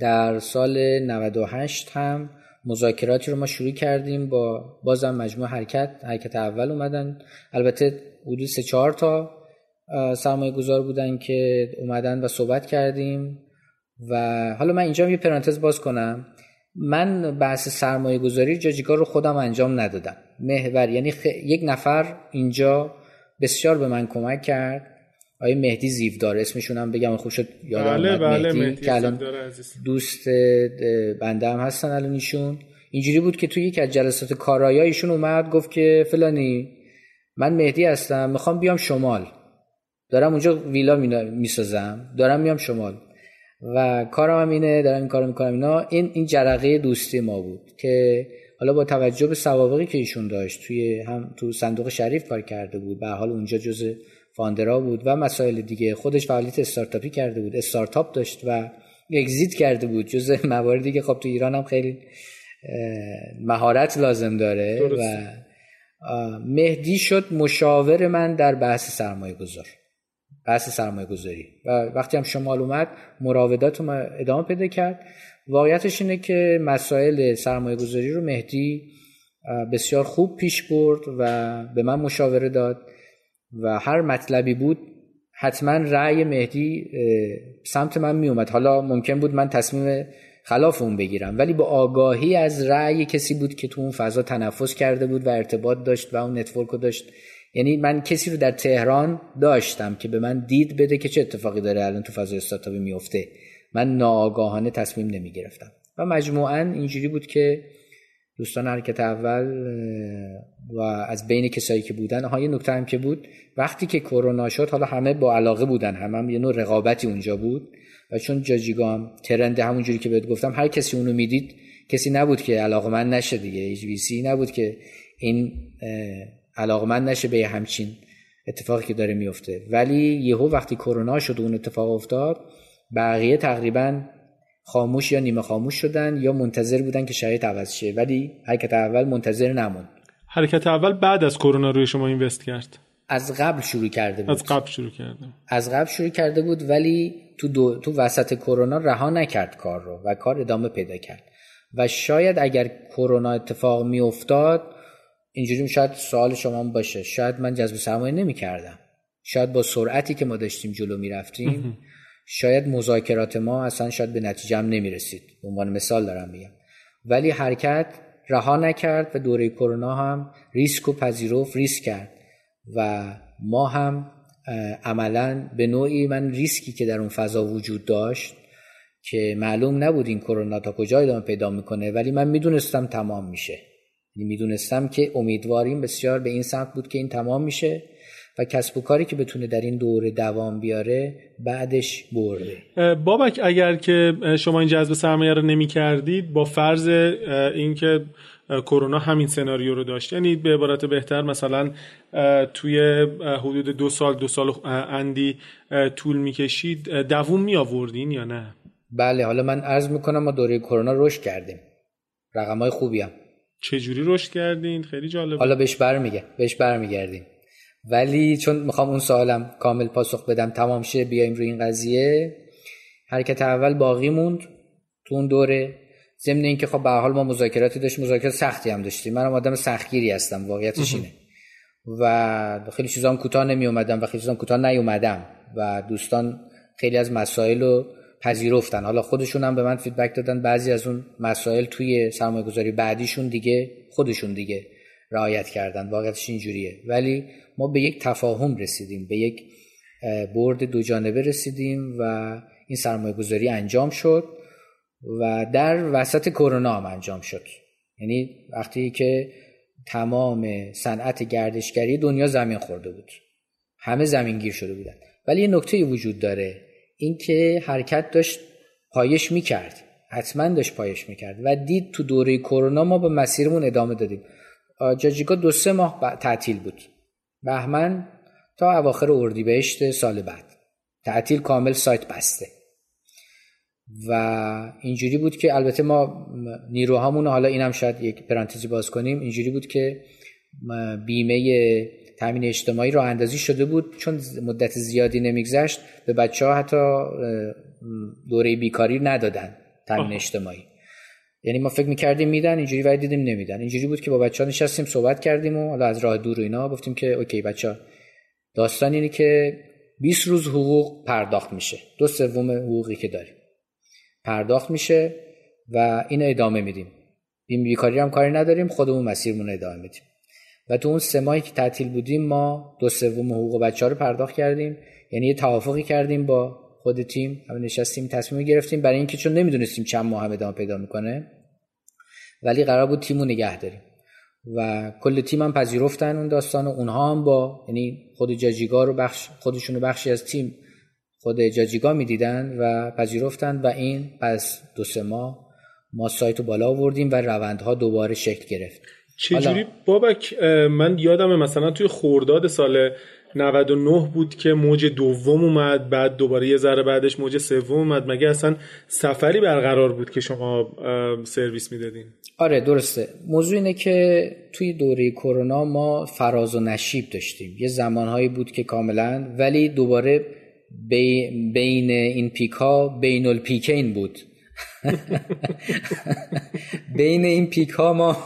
Speaker 1: در سال 98 هم مذاکراتی رو ما شروع کردیم با بازم مجموعه حرکت حرکت اول اومدن. البته حدود سه چهار تا سرمایه گذار بودن که اومدن و صحبت کردیم و حالا من اینجا یه پرانتز باز کنم. من بحث سرمایه گذاری جاجیگا رو خودم انجام ندادم. محور یعنی یک نفر اینجا بسیار به من کمک کرد. آیه مهدی زیودار اسمشون هم بگم خوب شد
Speaker 2: یادم بله بله مهدی, مهدی
Speaker 1: که الان دوست بنده هم هستن الان ایشون. اینجوری بود که توی یک از جلسات کارایا ایشون اومد گفت که فلانی من مهدی هستم می‌خوام بیام شمال. دارم اونجا ویلا می‌سازم دارم میام شمال. و کارم هم اینه دارم این کارو می‌کنم. اینا این این جرقه دوستی ما بود که حالا با توجه به سوابقی که ایشون داشت توی هم تو صندوق شریف کار کرده بود. به حال اونجا جز فاندرا بود و مسائل دیگه. خودش فعالیت استارتاپی کرده بود استارتاپ داشت و اگزیت کرده بود. جز مواردی که خب تو ایران هم خیلی مهارت لازم داره و مهدی شد مشاور من در بحث سرمایه گذار بحث سرمایه گذاری و وقتی هم شمال اومد مراودات ادامه پیدا کرد. واقعیتش اینه که مسائل سرمایه گذاری رو مهدی بسیار خوب پیش برد و به من مشاوره داد. و هر مطلبی بود حتما رأی مهدی سمت من می اومد حالا ممکن بود من تصمیم خلاف اون بگیرم. ولی با آگاهی از رأی کسی بود که تو اون فضا تنفس کرده بود و ارتباط داشت و اون network رو داشت. یعنی من کسی رو در تهران داشتم که به من دید بده که چه اتفاقی داره الان تو فضای استارتاپی میفته من ناآگاهانه تصمیم نمی گرفتم و مجموعا اینجوری بود که دوستان حرکت اول و از بین کسایی که بودن ها یه نکته هم که بود وقتی که کرونا شد حالا همه با علاقه بودن همه هم یه نوع رقابتی اونجا بود و چون جاجیگا هم ترند همونجوری که بهت گفتم هر کسی اونو می‌دید کسی نبود که علاقه من نشه دیگه سی نبود که این علاقه من نشه به همچین اتفاقی که داره میفته. ولی یهو وقتی کرونا شد اون اتفاق افتاد بقیه تقریبا خاموش یا نیمه خاموش شدن یا منتظر بودن که شرایط عوض شه. ولی حرکت اول منتظر نموند.
Speaker 2: حرکت اول بعد از کرونا روی شما اینوست کرد.
Speaker 1: از قبل شروع کرده بود.
Speaker 2: از قبل شروع کرده
Speaker 1: از قبل شروع کرده بود ولی تو دو، تو وسط کرونا رها نکرد کار رو و کار ادامه پیدا کرد. و شاید اگر کرونا اتفاق می افتاد اینجوری شاید سوال شما باشه. شاید من جذب سرمایه نمی کردم شاید با سرعتی که ما داشتیم جلو می رفتیم شاید مذاکرات ما اصلا شاید به نتیجه هم نمی رسید به عنوان مثال دارم میگم. ولی حرکت رها نکرد و دوره کرونا هم ریسک و پذیرفت ریسک کرد. و ما هم عملا به نوعی من ریسکی که در اون فضا وجود داشت که معلوم نبود این کرونا تا کجا ادامه پیدا می‌کنه ولی من می‌دونستم تمام میشه. یعنی می‌دونستم که امیدواریم بسیار به این سمت بود که این تمام میشه. و کسب و کاری که بتونه در این دوره دوام بیاره بعدش برده.
Speaker 2: بابک اگر که شما این جذب سرمایه رو نمی کردید با فرض اینکه کرونا همین سناریو رو داشت یعنی به عبارت بهتر مثلا توی حدود دو سال دو سال اندی طول می‌کشید دووم می آوردین یا نه؟
Speaker 1: بله حالا من عرض می‌کنم ما دوره کرونا رشد کردیم. رقم های خوبی هم.
Speaker 2: چجوری رشد کردین؟ خیلی جالب.
Speaker 1: حالا بهش برمیگه بهش برمیگردیم. ولی چون می‌خوام اون سوالم کامل پاسخ بدم تمام شه بیایم روی این قضیه. حرکت اول باقی موند تو اون دوره. ضمن اینکه خب به حال ما مذاکراتی داشتیم مذاکرات سختی هم داشتیم. منم آدم سختگیری هستم واقعیتش اینه. و خیلی چیزا هم کوتاه نمی اومدم و خیلی چیزا کوتاه نیومدم و دوستان خیلی از مسائل رو پذیرفتن. حالا خودشون هم به من فیدبک دادن بعضی از اون مسائل توی سرمایه گذاری بعدیشون دیگه خودشون دیگه. رعایت کردن. واقعیتش اینجوریه. ولی ما به یک تفاهم رسیدیم به یک برد دو جانبه رسیدیم و این سرمایه گذاری انجام شد و در وسط کرونا هم انجام شد. یعنی وقتی که تمام صنعت گردشگری دنیا زمین خورده بود. همه زمین گیر شده بودن. ولی یه نکته وجود داره. اینکه حرکت داشت پایش می‌کرد. حتما داشت پایش می‌کرد. و دید تو دوره کرونا ما به مسیرمون ادامه دادیم. جاجیگا دو سه ماه تعطیل بود. بهمن تا اواخر اردیبهشت سال بعد. تعطیل کامل سایت بسته. و اینجوری بود که البته ما نیروهامون حالا اینم شاید یک پرانتزی باز کنیم اینجوری بود که بیمه تامین اجتماعی راه اندازی شده بود. چون مدت زیادی نمیگذشت به بچه ها حتی دوره بیکاری ندادن تامین اجتماعی. یعنی ما فکر می‌کردیم میدن اینجوری ولی دیدیم نمیدن. اینجوری بود که با بچه ها نشستیم صحبت کردیم و حالا از راه دور و اینا گفتیم که اوکی بچه ها داستان اینه که 20 روز حقوق پرداخت میشه. دو سوم حقوقی که داریم. پرداخت میشه و این ادامه میدیم. این بیکاری هم کاری نداریم خودمون مسیرمون ادامه میدیم. و تو اون سه ماهی که تعطیل بودیم ما دو سوم حقوق بچه ها رو پرداخت کردیم. یعنی یه توافقی کردیم با خود تیم هم نشستیم تصمیم گرفتیم برای اینکه چون نمی‌دونستیم چند ماه هم ادامه پیدا می‌کنه ولی قرار بود تیمو نگه داریم. و کل تیم هم پذیرفتن اون داستان و اونها هم با یعنی خود جاجیگا رو بخش خودشونو بخشی از تیم خود جاجیگا می‌دیدن و پذیرفتن و این پس دو سه ماه ما سایت رو بالا آوردیم و روندها دوباره شکل گرفت.
Speaker 2: چجوری؟ بابک من یادم مثلا توی خورداد سال 99 بود که موج دوم اومد بعد دوباره یه ذره بعدش موج سوم اومد. مگه اصلا سفری برقرار بود که شما سرویس می‌دادین؟
Speaker 1: آره درسته. موضوع اینه که توی دوره کرونا ما فراز و نشیب داشتیم. یه زمانهایی بود که کاملا ولی دوباره بین این پیک ها بین الپیکین بود. بین این پیک ها ما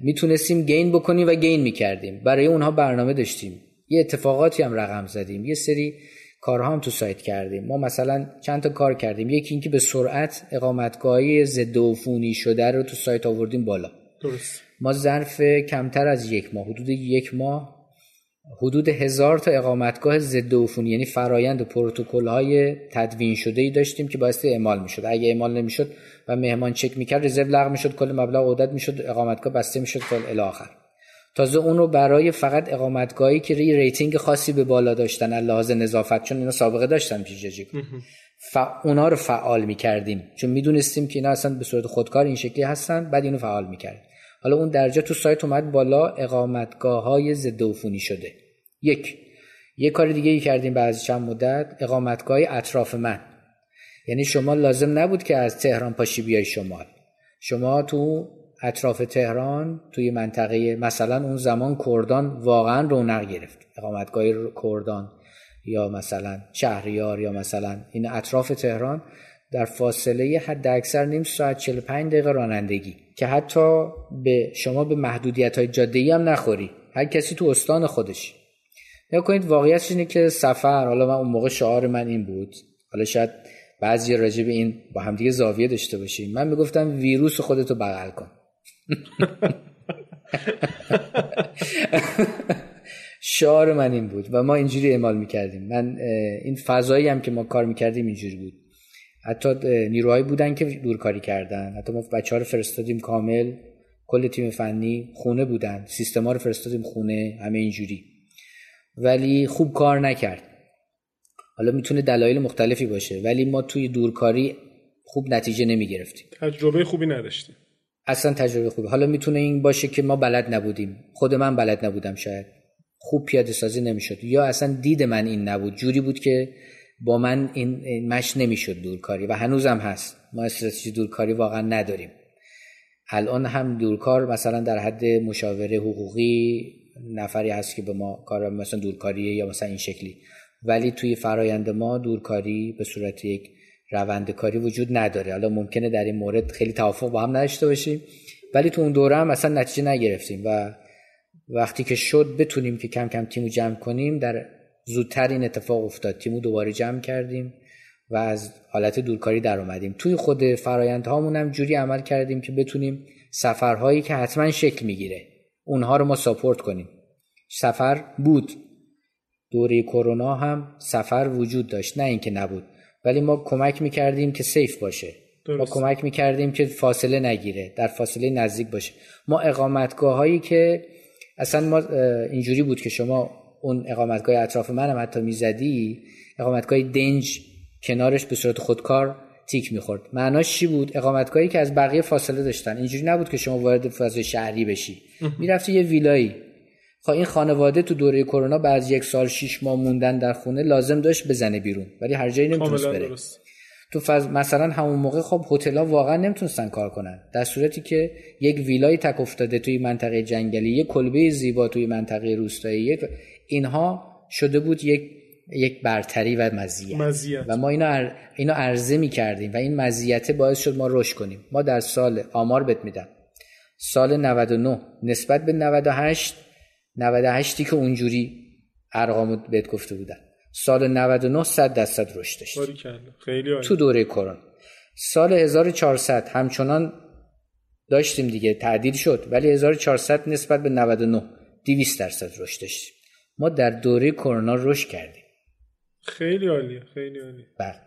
Speaker 1: می‌تونستیم گین بکنیم و گین می‌کردیم. برای اونها برنامه داشتیم. یه اتفاقاتی هم رقم زدیم. یه سری کارها هم تو سایت کردیم. ما مثلا چند تا کار کردیم. یکی اینکه به سرعت اقامتگاهی ضد عفونی شده رو تو سایت آوردیم بالا.
Speaker 2: درست.
Speaker 1: ما ظرف کمتر از یک ماه حدود یک ماه حدود هزار تا اقامتگاه ضد عفونی یعنی فرایند پروتکل های تدوین شده ای داشتیم که باعث اعمال می‌شد. اگه اعمال نمی‌شد و مهمان چک می‌کرد رزرو لغو می‌شد کل مبلغ عدت می‌شد اقامتگاه بسته می‌شد تا الی آخر. تازه اون رو برای فقط اقامتگاهی که ری rating خاصی به بالا داشتن لحاظ نظافت چون اینا سابقه داشتن پیش ف... اونا رو فعال می‌کردیم. چون می‌دونستیم که اینا اصلا به صورت خودکار این شکلی هستن بعد اینو فعال می‌کرد حالا اون درجه تو سایت اومد بالا اقامتگاه های ضد عفونی شده. یک. یک کار دیگه ای کردیم بعد چند مدت اقامتگاه اطراف من. یعنی شما لازم نبود که از تهران پاشی بیای شمال. شما تو اطراف تهران توی منطقه مثلا اون زمان کردان واقعا رونق گرفت. اقامتگاه کردان یا مثلا شهریار یا مثلا این اطراف تهران. در فاصله حد اکثر نیم ساعت 45 دقیقه رانندگی که حتی به شما به محدودیت های جاده هم نخوری. هر کسی تو استان خودش. یا کنید واقعیتش اینه که سفر حالا من اون موقع شعار من این بود. حالا شاید بعضی راجع به این با همدیگه زاویه داشته باشیم. من می‌گفتم ویروس خودتو بغل کن. شعار من این بود و ما اینجوری اعمال می‌کردیم. من این فضایی هم که ما کار می‌کردیم اینجوری بود. حتی نیروهایی بودن که دورکاری کردن. حتی ما بچه ها رو فرستادیم کامل. کل تیم فنی خونه بودن. سیستما رو فرستادیم خونه. همه اینجوری. ولی خوب کار نکرد. حالا می‌تونه دلایل مختلفی باشه. ولی ما توی دورکاری خوب نتیجه نمی گرفتیم
Speaker 2: تجربه خوبی نداشتیم.
Speaker 1: اصلا تجربه خوبی. حالا می‌تونه این باشه که ما بلد نبودیم. خود من بلد نبودم شاید. خوب پیاده سازی نمی‌شد. یا اصلا دید من این نبود. جوری بود که با من این مش نمی‌شد دورکاری و هنوزم هست. ما استراتژی دورکاری واقعا نداریم. الان هم دورکار مثلا در حد مشاوره حقوقی نفری هست که به ما کار مثلا دورکاریه یا مثلا این شکلی. ولی توی فرایند ما دورکاری به صورت یک روند کاری وجود نداره. حالا ممکنه در این مورد خیلی توافق با هم نداشته باشیم. ولی تو اون دوره هم اصلا نتیجه نگرفتیم و وقتی که شد بتونیم که کم کم تیمو جمع کنیم در زودتر این اتفاق افتاد. تیمو دوباره جمع کردیم و از حالت دورکاری در اومدیم. توی خود فرایندهامون هم جوری عمل کردیم که بتونیم سفرهایی که حتما شکل می‌گیره اونها رو ما ساپورت کنیم. سفر بود. دوره کرونا هم سفر وجود داشت. نه اینکه نبود. ولی ما کمک می‌کردیم که سیف باشه. درست. ما کمک می‌کردیم که فاصله نگیره در فاصله نزدیک باشه. ما اقامتگاه هایی که اصلا ما اینجوری بود که شما اون اقامتگاه اطراف من هم حتی می‌زدی اقامتگاه دنج کنارش به صورت خودکار تیک می‌خورد. معناش چی بود؟ اقامتگاهی که از بقیه فاصله داشتن. اینجوری نبود که شما وارد فضای شهری بشی. می‌رفتی یه ویلایی. خب این خانواده تو دوره کرونا بعد یک سال شیش ماه موندن در خونه لازم داشت بزنه بیرون. ولی هر جایی نمی‌تونست بره. تو فض... مثلا همون موقع خب هتل‌ها واقعا نمی‌تونستن کار کنن. در صورتی که یک ویلای تک افتاده توی منطقه جنگلی یک کلبه زیبا توی منطقه روستایی یک اینها شده بود یک یک برتری و مزیت, و ما اینو ار... اینو عرضه می کردیم و این مزیت باعث شد ما رشد کنیم. ما در سال آمار بت میدم. سال 99 نسبت به 98 98 که اونجوری ارقام بهت گفته بودن. سال 99 100 درصد رشد داشت.
Speaker 2: خیلی
Speaker 1: تو دوره کرونا. سال 1400 همچنان داشتیم دیگه تعدیل شد. ولی 1400 نسبت به 99 200 درصد رشد داشتیم ما در دوره کرونا رشد کردیم.
Speaker 2: خیلی عالیه خیلی عالیه.
Speaker 1: بله.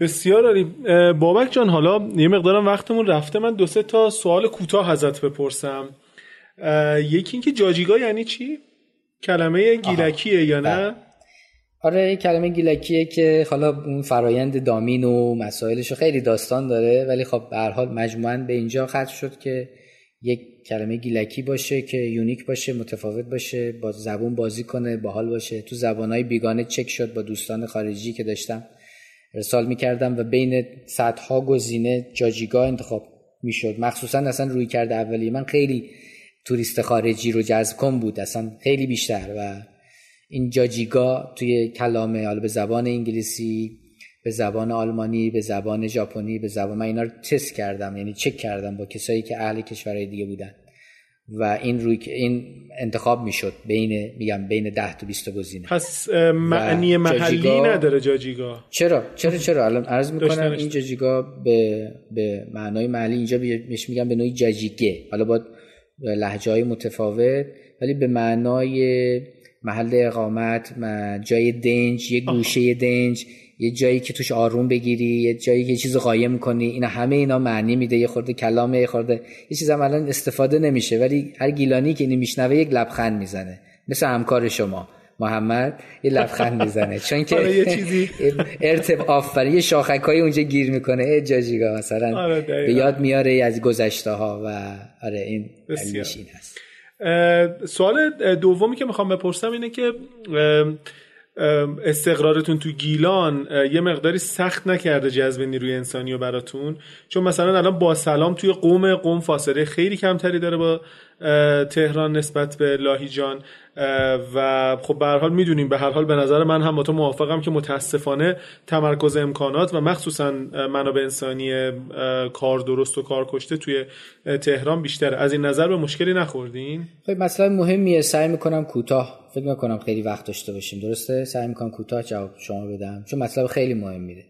Speaker 2: بسیار عالی. بابک جان حالا یه مقدارم وقتمون رفته. من دو سه تا سوال کوتاه ازت بپرسم. یکی اینکه جاجیگا یعنی چی؟ کلمه گیلکیه یا نه؟ بله.
Speaker 1: آره کلمه گیلکیه که حالا اون فرایند دامین و مسائلش خیلی داستان داره ولی خب به هر حال مجموعا به اینجا ختم شد که یک کلمه گیلکی باشه که یونیک باشه متفاوت باشه با زبون بازی کنه باحال باشه. تو زبانهای بیگانه چک شد با دوستان خارجی که داشتم. ارسال می‌کردم و بین صدها گزینه جاجیگا انتخاب می‌شد. مخصوصا اصلا روی کرده اولی من خیلی توریست خارجی رو جذب کن بود. اصلا خیلی بیشتر. و این جاجیگا توی کلامه حالا به زبان انگلیسی به زبان آلمانی به زبان ژاپنی به زبان من اینا رو تست کردم یعنی چک کردم با کسایی که اهل کشورهای دیگه بودن. و این روی این انتخاب می‌شد بین میگم بین 10 تا 20 گزینه.
Speaker 2: پس معنی محلی نداره جاجیگا.
Speaker 1: چرا؟ چرا چرا؟ الان عرض می‌کنم این جاجیگا به به معنای محلی اینجا بهش میگم به نوعی جاجیگه. حالا با لهجه های متفاوت ولی به معنای محل اقامت جای دنج یه گوشه دنج یه جایی که توش آروم بگیری یه جایی که یه چیز قایم کنی اینا همه اینا معنی میده یه خورده کلامه یه خورده یه چیز هم الان استفاده نمیشه ولی هر گیلانی که اینو میشنوه یک لبخند می‌زنه. مثل همکار شما محمد یه لبخند می‌زنه. چون که
Speaker 2: آره، یه چیزی.
Speaker 1: ارتب آفری یه شاخک های اونجا گیر می‌کنه. ای جاجیگا مثلا
Speaker 2: آره،
Speaker 1: به یاد میاره از گذشته ها و آره این این هست.
Speaker 2: سوال دومی که می‌خوام بپرسم اینه که استقرارتون تو گیلان یه مقداری سخت نکرده جذب نیروی انسانی و براتون. چون مثلا الان با سلام توی قوم قوم فاصله خیلی کمتری داره با تهران نسبت به لاهیجان و خب به هر حال می‌دونیم به هر حال به نظر من هم با تو موافقم که متاسفانه تمرکز امکانات و مخصوصا منابع انسانی کار درست و کار کشته توی تهران بیشتره. از این نظر به مشکلی نخوردین؟
Speaker 1: خب مثلا مهمیه. سعی می‌کنم کوتاه. فکر می‌کنم خیلی وقت داشته باشیم. درسته؟ سعی می‌کنم کوتاه جواب شما بدم. چون مطلب خیلی مهم میده.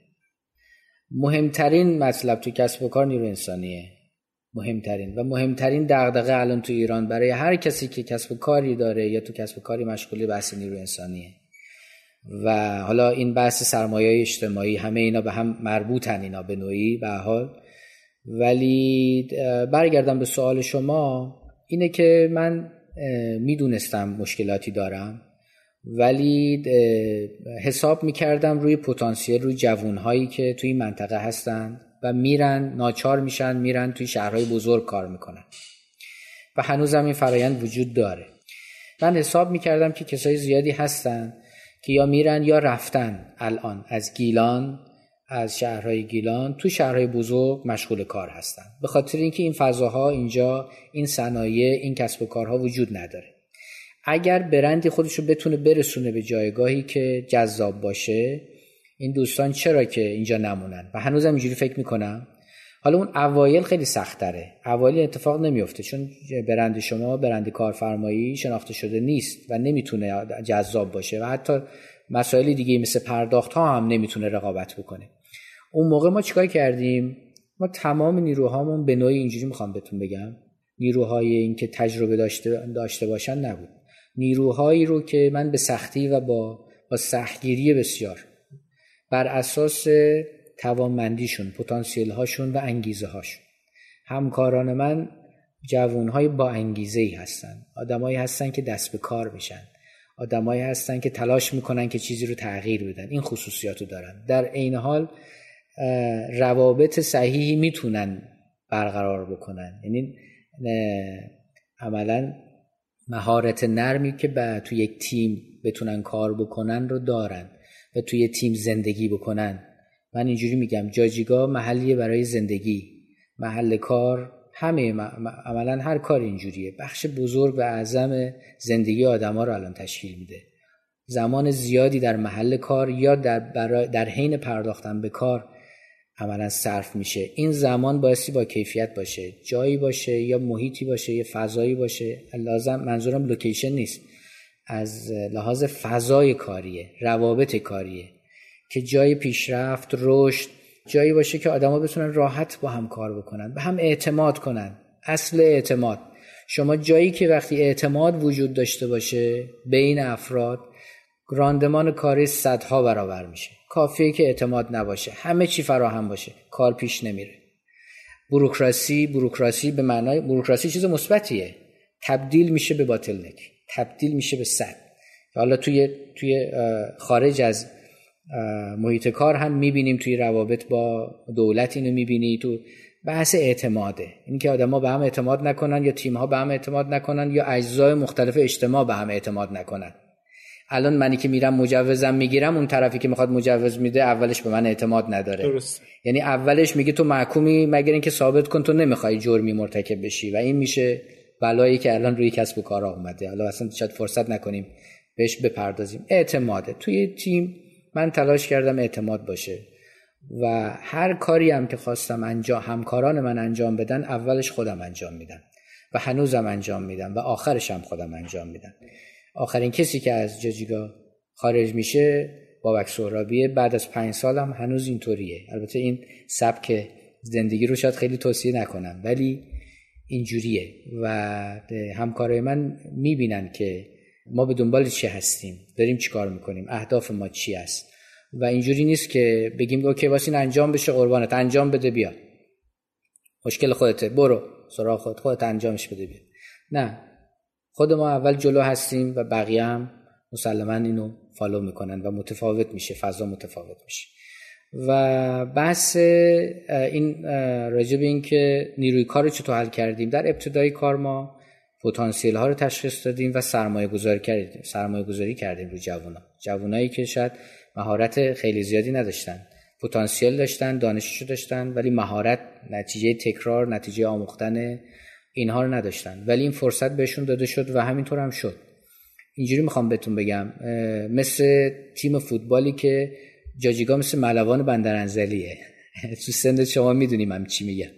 Speaker 1: مهمترین مطلب تو کسب و کار نیرو انسانیه. مهمترین. و مهمترین دغدغه الان تو ایران برای هر کسی که کسب و کاری داره یا تو کسب و کاری مشغولی بحث نیرو انسانیه. و حالا این بحث سرمایه اجتماعی همه اینا به هم مربوطن اینا به نوعی به حال. ولی برگردم به سوال شما. اینه که من می‌دونستم مشکلاتی دارم ولی حساب می‌کردم روی پتانسیل روی جوانهایی که توی این منطقه هستن و میرن ناچار میشن میرن توی شهرهای بزرگ کار می‌کنن. و هنوزم این فرایند وجود داره. من حساب می‌کردم که کسای زیادی هستن که یا میرن یا رفتن الان از گیلان از شهرهای گیلان تو شهرهای بزرگ مشغول کار هستن. به خاطر اینکه این فضاها اینجا این صنایع این کسب و کارها وجود نداره. اگر برندی خودش رو بتونه برسونه به جایگاهی که جذاب باشه این دوستان چرا که اینجا نمونن؟ و هنوزم اینجوری فکر می‌کنم. حالا اون اوایل خیلی سختره. اوایل اتفاق نمیفته چون برند شما برند کارفرمایی شناخته شده نیست و نمی‌تونه جذاب باشه و حتی مسائل دیگه مثل پرداخت ها هم نمی‌تونه رقابت بکنه. اون موقع ما چیکار کردیم؟ ما تمام نیروهامون به نوعی اینجوری می‌خوام بهتون بگم. نیروهای این که تجربه داشته, داشته باشن نبود. نیروهایی رو که من به سختی و با با سختگیری بسیار بر اساس توانمندیشون پتانسیل هاشون و انگیزه هاشون همکاران من جوون های با انگیزه ای هستن. آدمایی هستن که دست به کار میشن. آدمایی هستن که تلاش می‌کنن که چیزی رو تغییر بدن. این خصوصیاتو دارن. در عین حال روابط صحیحی می‌تونن برقرار بکنن. یعنی عملا مهارت نرمی که به تو یک تیم بتونن کار بکنن رو دارن. و توی تیم زندگی بکنن. من اینجوری میگم جاجیگا محلیه برای زندگی. محل کار همه عملا هر کار اینجوریه. بخش بزرگ و اعظم زندگی آدما رو الان تشکیل میده. زمان زیادی در محل کار یا در, در حین پرداختن به کار عملا صرف میشه. این زمان بایستی با کیفیت باشه. جایی باشه یا محیطی باشه یا فضایی باشه. لازم منظورم لوکیشن نیست. از لحاظ فضای کاریه روابط کاریه که جای پیشرفت رشد جایی باشه که آدما بتونن راحت با هم کار بکنن به هم اعتماد کنن. اصل اعتماد. شما جایی که وقتی اعتماد وجود داشته باشه بین افراد راندمان کاری صدها برابر میشه. کافیه که اعتماد نباشه. همه چی فراهم باشه. کار پیش نمیره. بروکراسی بروکراسی به معنای بروکراسی چیز مثبتیه. تبدیل میشه به باطلنک تبدیل میشه به صد حالا توی توی خارج از محیط کار هم می‌بینیم توی روابط با دولت اینو می‌بینی تو بحث اعتماده. اینکه آدما به هم اعتماد نکنن یا تیم ها به هم اعتماد نکنن یا اجزای مختلف اجتماع به هم اعتماد نکنن. الان منی که میرم مجوزم می‌گیرم اون طرفی که می‌خواد مجوز میده اولش به من اعتماد نداره.
Speaker 2: درست.
Speaker 1: یعنی اولش میگه تو محکومی مگر اینکه ثابت کن تو نمی‌خوای جرمی مرتکب بشی و این میشه بلایی که الان روی کسب و کار اومده. حالا اصلا شاید فرصت نکنیم بهش بپردازیم. اعتماده توی تیم من تلاش کردم اعتماد باشه و هر کاری هم که خواستم انجام همکاران من انجام بدن اولش خودم انجام میدم و هنوزم انجام میدم و آخرش هم خودم انجام میدم. آخرین کسی که از جاجیگا خارج میشه بابک سهرابیه. بعد از پنج سال هم هنوز اینطوریه. البته این سبک زندگی رو شاید خیلی توصیه نکنم ولی اینجوریه و همکارای من می‌بینن که ما به دنبال چی هستیم داریم چی کار می‌کنیم اهداف ما چی است. و اینجوری نیست که بگیم OK واسه انجام بشه قربانت انجام بده بیا. مشکل خودته برو سراغ خود خودت انجامش بده بیا. نه. خود ما اول جلو هستیم و بقیه هم مسلما اینو follow می‌کنن و متفاوت میشه فضا متفاوت میشه. و بحث این راجب این که نیروی کار رو چطور حل کردیم. در ابتدای کار ما پتانسیل ها رو تشخیص دادیم و سرمایه گذاری کردیم سرمایه گذاری کردیم رو جوونا. جوانایی که شاید مهارت خیلی زیادی نداشتن. پتانسیل داشتن دانششو داشتن ولی مهارت نتیجه تکرار نتیجه آموختن اینها رو نداشتن. ولی این فرصت بهشون داده شد و همینطور هم شد. اینجوری می‌خوام بهتون بگم. مثل تیم فوتبالی که جاجیگا مثل ملوان بندرانزلیه. تو سند شما می‌دونیم هم چی میگم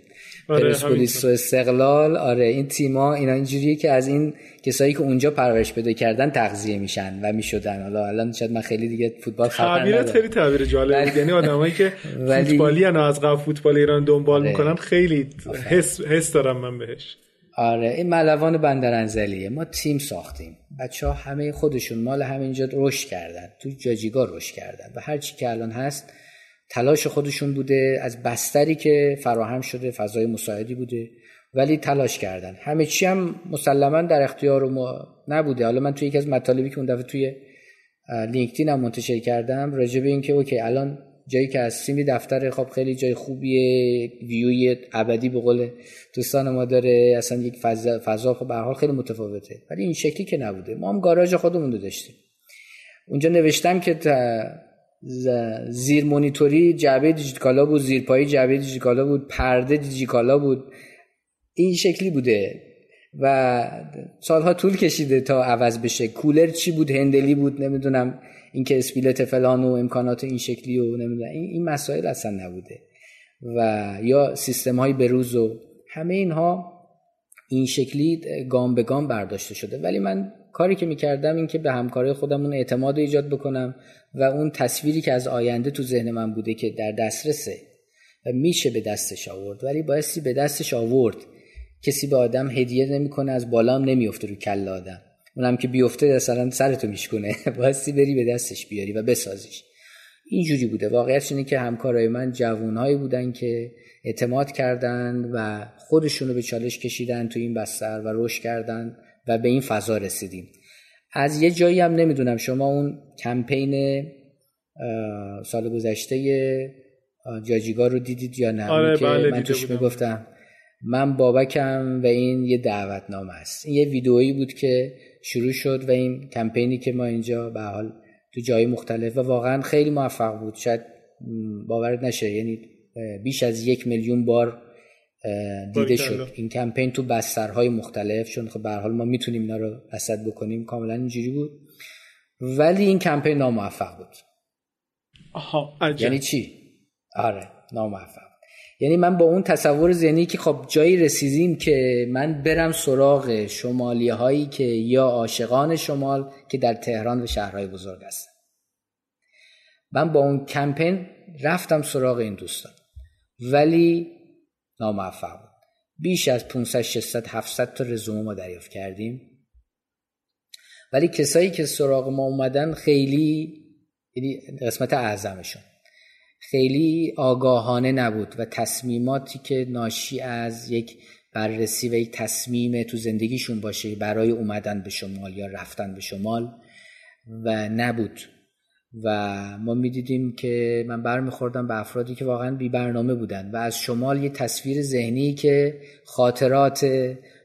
Speaker 1: آره پرسپولیس و استقلال آره این تیما اینا اینجوریه که از این کسایی که اونجا پرورش پیدا کردن تغذیه میشن و می‌شدن. حالا الان شاید من خیلی دیگه فوتبال خبر
Speaker 2: تعبیرت خیلی تعبیر جالب یعنی آدمایی که فوتبالی از قبل فوتبال ایران دنبال آره. می‌کنن خیلی حس حس دارم من بهش.
Speaker 1: آره این ملوان بندرانزلیه. ما تیم ساختیم. بچه ها همه خودشون مال همینجا رشد کردن. تو جاجیگا رشد کردن و هر چی که الان هست تلاش خودشون بوده. از بستری که فراهم شده فضای مساعدی بوده. ولی تلاش کردن. همه چی هم مسلما در اختیار ما نبوده. حالا من توی یکی از مطالبی که اون دفعه توی لینکدین هم منتشر کردم راجع به اینکه اوکی الان جایی که از سیمی دفتر خب خیلی جای خوبیه ویوی ابدی به قول دوستان ما داره اصلا یک فضا, فضا خب به حال خیلی متفاوته. ولی این شکلی که نبوده. ما هم گاراژ خودمون رو داشتیم. اونجا نوشتم که زیر مونیتوری جعبه دیجیکالا بود زیر پایی جعبه دیجیکالا بود پرده دیجیکالا بود. این شکلی بوده. و سالها طول کشیده تا عوض بشه. کولر چی بود؟ هندلی بود؟ نمی‌دونم. اینکه اسپیلت فلان و امکانات این شکلی و نمی‌دونم. این مسائل اصلا نبوده. و یا سیستم های بروز و همه اینها این شکلی گام به گام برداشته شده. ولی من کاری که می‌کردم این که به همکاری خودمون اعتماد ایجاد بکنم و اون تصویری که از آینده تو ذهن من بوده که در دسترسه و میشه به دستش آورد ولی بایستی به دستش آورد. کسی به آدم هدیه نمی‌کنه از بالا هم نمیفته رو کل آدم. اونم که بیفته مثلا سرتو میشکنه بایستی بری به دستش بیاری و بسازیش. اینجوری بوده. واقعیت اینه که همکارای من جوانهایی بودن که اعتماد کردند و خودشون رو به چالش کشیدن تو این بستر و رشد کردن و به این فضا رسیدیم. از یه جایی هم نمی‌دونم شما اون کمپین سال گذشته جاجیگا رو دیدید یا نه؟
Speaker 2: آره
Speaker 1: که
Speaker 2: بله
Speaker 1: من توش می‌گفتم. من بابکم و این یه دعوتنامه است. این یه ویدئویی بود که شروع شد و این کمپینی که ما اینجا به حال تو جای مختلف و واقعا خیلی موفق بود. شاید باورت نشه یعنی بیش از یک میلیون بار دیده شد. این کمپین تو بسترهای مختلف چون خب به حال ما می‌تونیم اینا رو رصد بکنیم کاملا اینجوری بود. ولی این کمپین ناموفق بود.
Speaker 2: آها
Speaker 1: یعنی چی؟ آره ناموفق. یعنی من با اون تصور ذهنی که خب جایی رسیدیم که من برم سراغ شمالی هایی که یا عاشقان شمال که در تهران و شهرهای بزرگ هستن. من با اون کمپین رفتم سراغ این دوستان. ولی ناموفق بود. بیش از 500 600 700 تا رزومه ما دریافت کردیم. ولی کسایی که سراغ ما اومدن خیلی یعنی قسمت اعظمشون. خیلی آگاهانه نبود و تصمیماتی که ناشی از یک بررسی و یک تصمیم تو زندگیشون باشه برای اومدن به شمال یا رفتن به شمال و نبود. و ما می‌دیدیم که من برمیخوردم به افرادی که واقعا بی برنامه بودن و از شمال یه تصویر ذهنی که خاطرات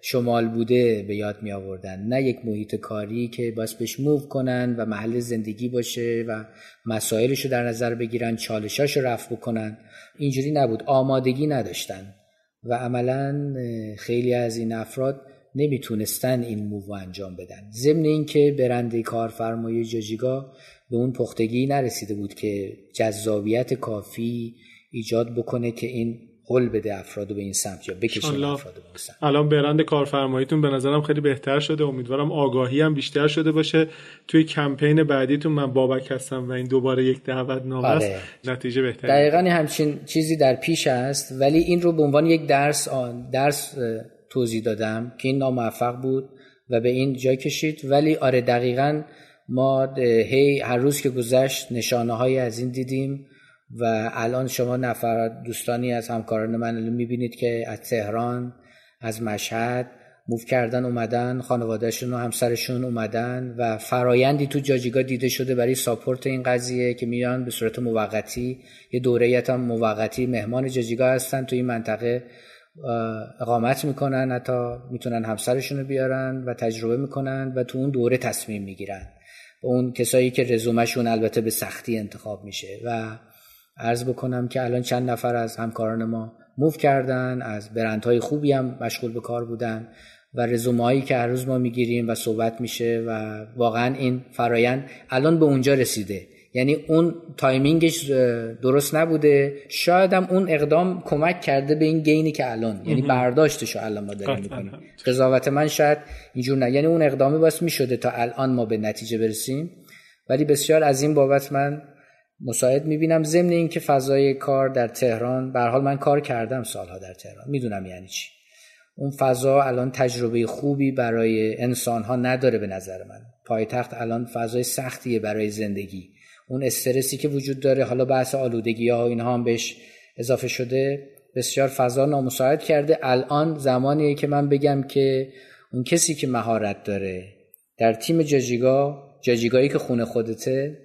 Speaker 1: شمال بوده به یاد می آوردن. نه یک محیط کاری که باز بهش موو کنن و محل زندگی باشه و مسائلش رو در نظر بگیرن چالشاش رو رفع بکنن. اینجوری نبود. آمادگی نداشتن. و عملا خیلی از این افراد نمی‌تونستن این موو انجام بدن. ضمن اینکه برنده کارفرمای جاجیگا به اون پختگی نرسیده بود که جذابیت کافی ایجاد بکنه که این حل بده افراد به این سمت یا بکشیم افراد به این سمت.
Speaker 2: الان برند کارفرماییتون به نظرم خیلی بهتر شده. امیدوارم آگاهی هم بیشتر شده باشه. توی کمپین بعدیتون من بابک هستم و این دوباره یک دعوت نامه است. آره. نتیجه بهتری.
Speaker 1: دقیقا همچین چیزی در پیش است ولی این رو به عنوان یک درس آن درس توضیح دادم که این ناموفق بود و به این جای کشید. ولی آره دقیقا ما هی هر روز که گذشت نشانه های از این دیدیم. و الان شما نفر دوستانی از همکاران من می‌بینید که از تهران از مشهد موف کردن اومدن خانوادهشون و همسرشون اومدن و فرایندی تو جاجیگا دیده شده برای ساپورت این قضیه که میان به صورت موقتی یه دوره هم موقتی مهمان جاجیگا هستن تو این منطقه اقامت می‌کنن حتی می‌تونن همسرشون رو بیارن و تجربه می‌کنن و تو اون دوره تصمیم می‌گیرن. اون کسایی که رزومشون البته به سختی انتخاب میشه و عرض بکنم که الان چند نفر از همکاران ما move کردن از برندهای خوبی هم مشغول به کار بودن و رزومه که هر روز ما می‌گیریم و صحبت میشه و واقعا این فرایند الان به اونجا رسیده. یعنی اون timing ش درست نبوده. شاید هم اون اقدام کمک کرده به این گینی که الان. یعنی برداشتش رو الان ما داریم می‌کنیم. قضاوت من شاید اینجور نه. یعنی اون اقدامی باعث می‌شده تا الان ما به نتیجه برسیم. ولی بسیار از این بابت من مساعد می‌بینم ضمن اینکه فضای کار در تهران به حال من کار کردم سالها در تهران. می‌دونم یعنی چی. اون فضا الان تجربه خوبی برای انسان ها نداره به نظر من. پایتخت الان فضای سختیه برای زندگی. اون استرسی که وجود داره حالا بحث آلودگی ها اینها هم بهش اضافه شده بسیار فضا نامساعد کرده. الان زمانیه که من بگم که اون کسی که مهارت داره در تیم جاجیگا جاجیگایی که خونه خودته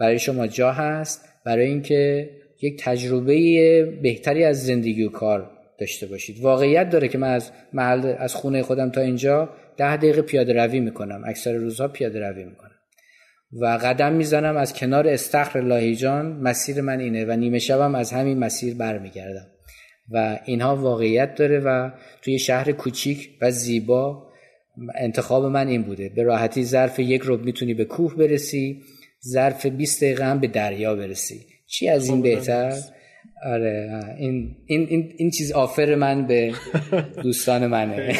Speaker 1: برای شما جا هست برای اینکه یک تجربه بهتری از زندگی و کار داشته باشید. واقعیت داره که من از محل از خونه خودم تا اینجا ده دقیقه پیاده روی می‌کنم اکثر روزها پیاده روی می‌کنم. و قدم می‌زنم از کنار استخر لاهیجان مسیر من اینه و نیمه شبم از همین مسیر برمیگردم. و اینها واقعیت داره و توی شهر کوچیک و زیبا انتخاب من این بوده. به راحتی ظرف یک روب می‌تونی به کوه برسی. ظرف 20 دقیقه هم به دریا برسی. چی از این خب، بهتر؟ آره این این این, این چیز آفر من به دوستان منه.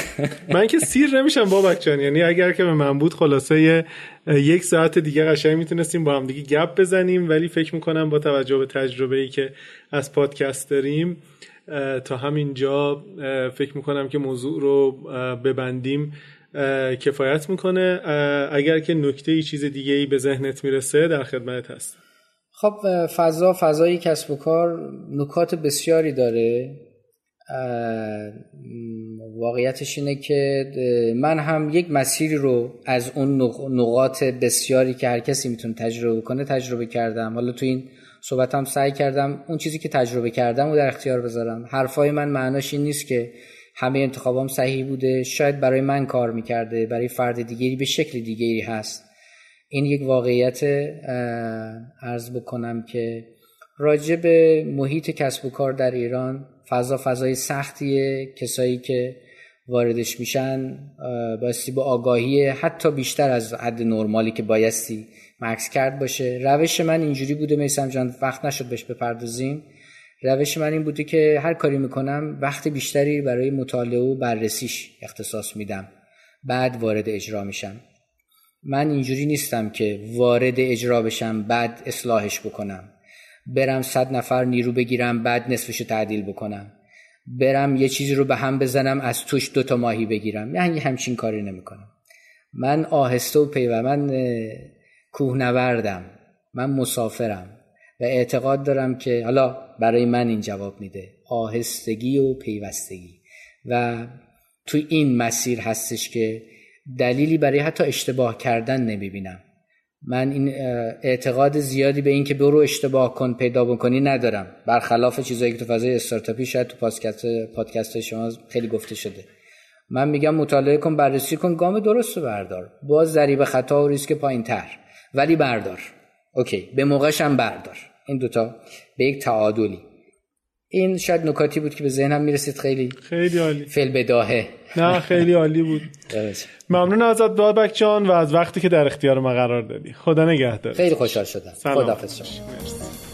Speaker 2: من که سیر نمیشم بابک جان. یعنی اگر که به من بود خلاصه یک ساعت دیگه قشنگ می‌تونستیم با هم دیگه گپ بزنیم. ولی فکر می‌کنم با توجه به تجربه ای که از پادکست داریم تا همینجا فکر می‌کنم که موضوع رو ببندیم. کفایت می‌کنه. اگر که نکته ای چیز دیگه ای به ذهنت می‌رسه در خدمت هست.
Speaker 1: خب فضا فضای کسب و کار نکات بسیاری داره. واقعیتش اینه که من هم یک مسیری رو از اون نقاط بسیاری که هر کسی می‌تونه تجربه کنه تجربه کردم. حالا تو این صحبتم سعی کردم اون چیزی که تجربه کردم و در اختیار بذارم. حرفای من معناش این نیست که همه انتخابام صحیح بوده. شاید برای من کار می‌کرده برای فرد دیگری به شکل دیگری هست. این یک واقعیت ارز بکنم که راجع به محیط کسب و کار در ایران فضا فضای سختیه. کسایی که واردش میشن بایستی با آگاهی حتی بیشتر از حد نرمالی که بایستی مکس کرد باشه. روش من اینجوری بوده میسم جان وقت نشد بهش بپردازیم. روش من این بوده که هر کاری می‌کنم وقت بیشتری برای مطالعه و بررسیش اختصاص میدم. بعد وارد اجرا میشم. من اینجوری نیستم که وارد اجرا بشم بعد اصلاحش بکنم. برم صد نفر نیرو بگیرم بعد نصفش تعدیل بکنم. برم یه چیزی رو به هم بزنم از توش دوتا ماهی بگیرم. یعنی همچین کاری نمی‌کنم. من آهسته و پیو من کوهنوردم. من مسافرم. و اعتقاد دارم که حالا برای من این جواب میده. آهستگی و پیوستگی. و تو این مسیر هستش که دلیلی برای حتی اشتباه کردن نمی‌بینم. من این اعتقاد زیادی به اینکه برو اشتباه کن پیدا بکنی ندارم. برخلاف چیزایی که تو فضای استارتاپی شاید تو پادکست پادکست شما خیلی گفته شده. من میگم مطالعه کن بررسی کن گام درست بردار. باز ذریب خطا و ریسک پایین تر ولی بردار. اوکی به موقعش هم بردار. این دوتا به یک تعادلی. این شاید نکاتی بود که به ذهنم می‌رسید. خیلی
Speaker 2: خیلی عالی.
Speaker 1: فل بداهه
Speaker 2: نه خیلی عالی بود. ممنون ازت بابک جان و از وقتی که در اختیار ما قرار دادی. خدا نگهدار.
Speaker 1: خیلی خوشحال شدم. خدا شما.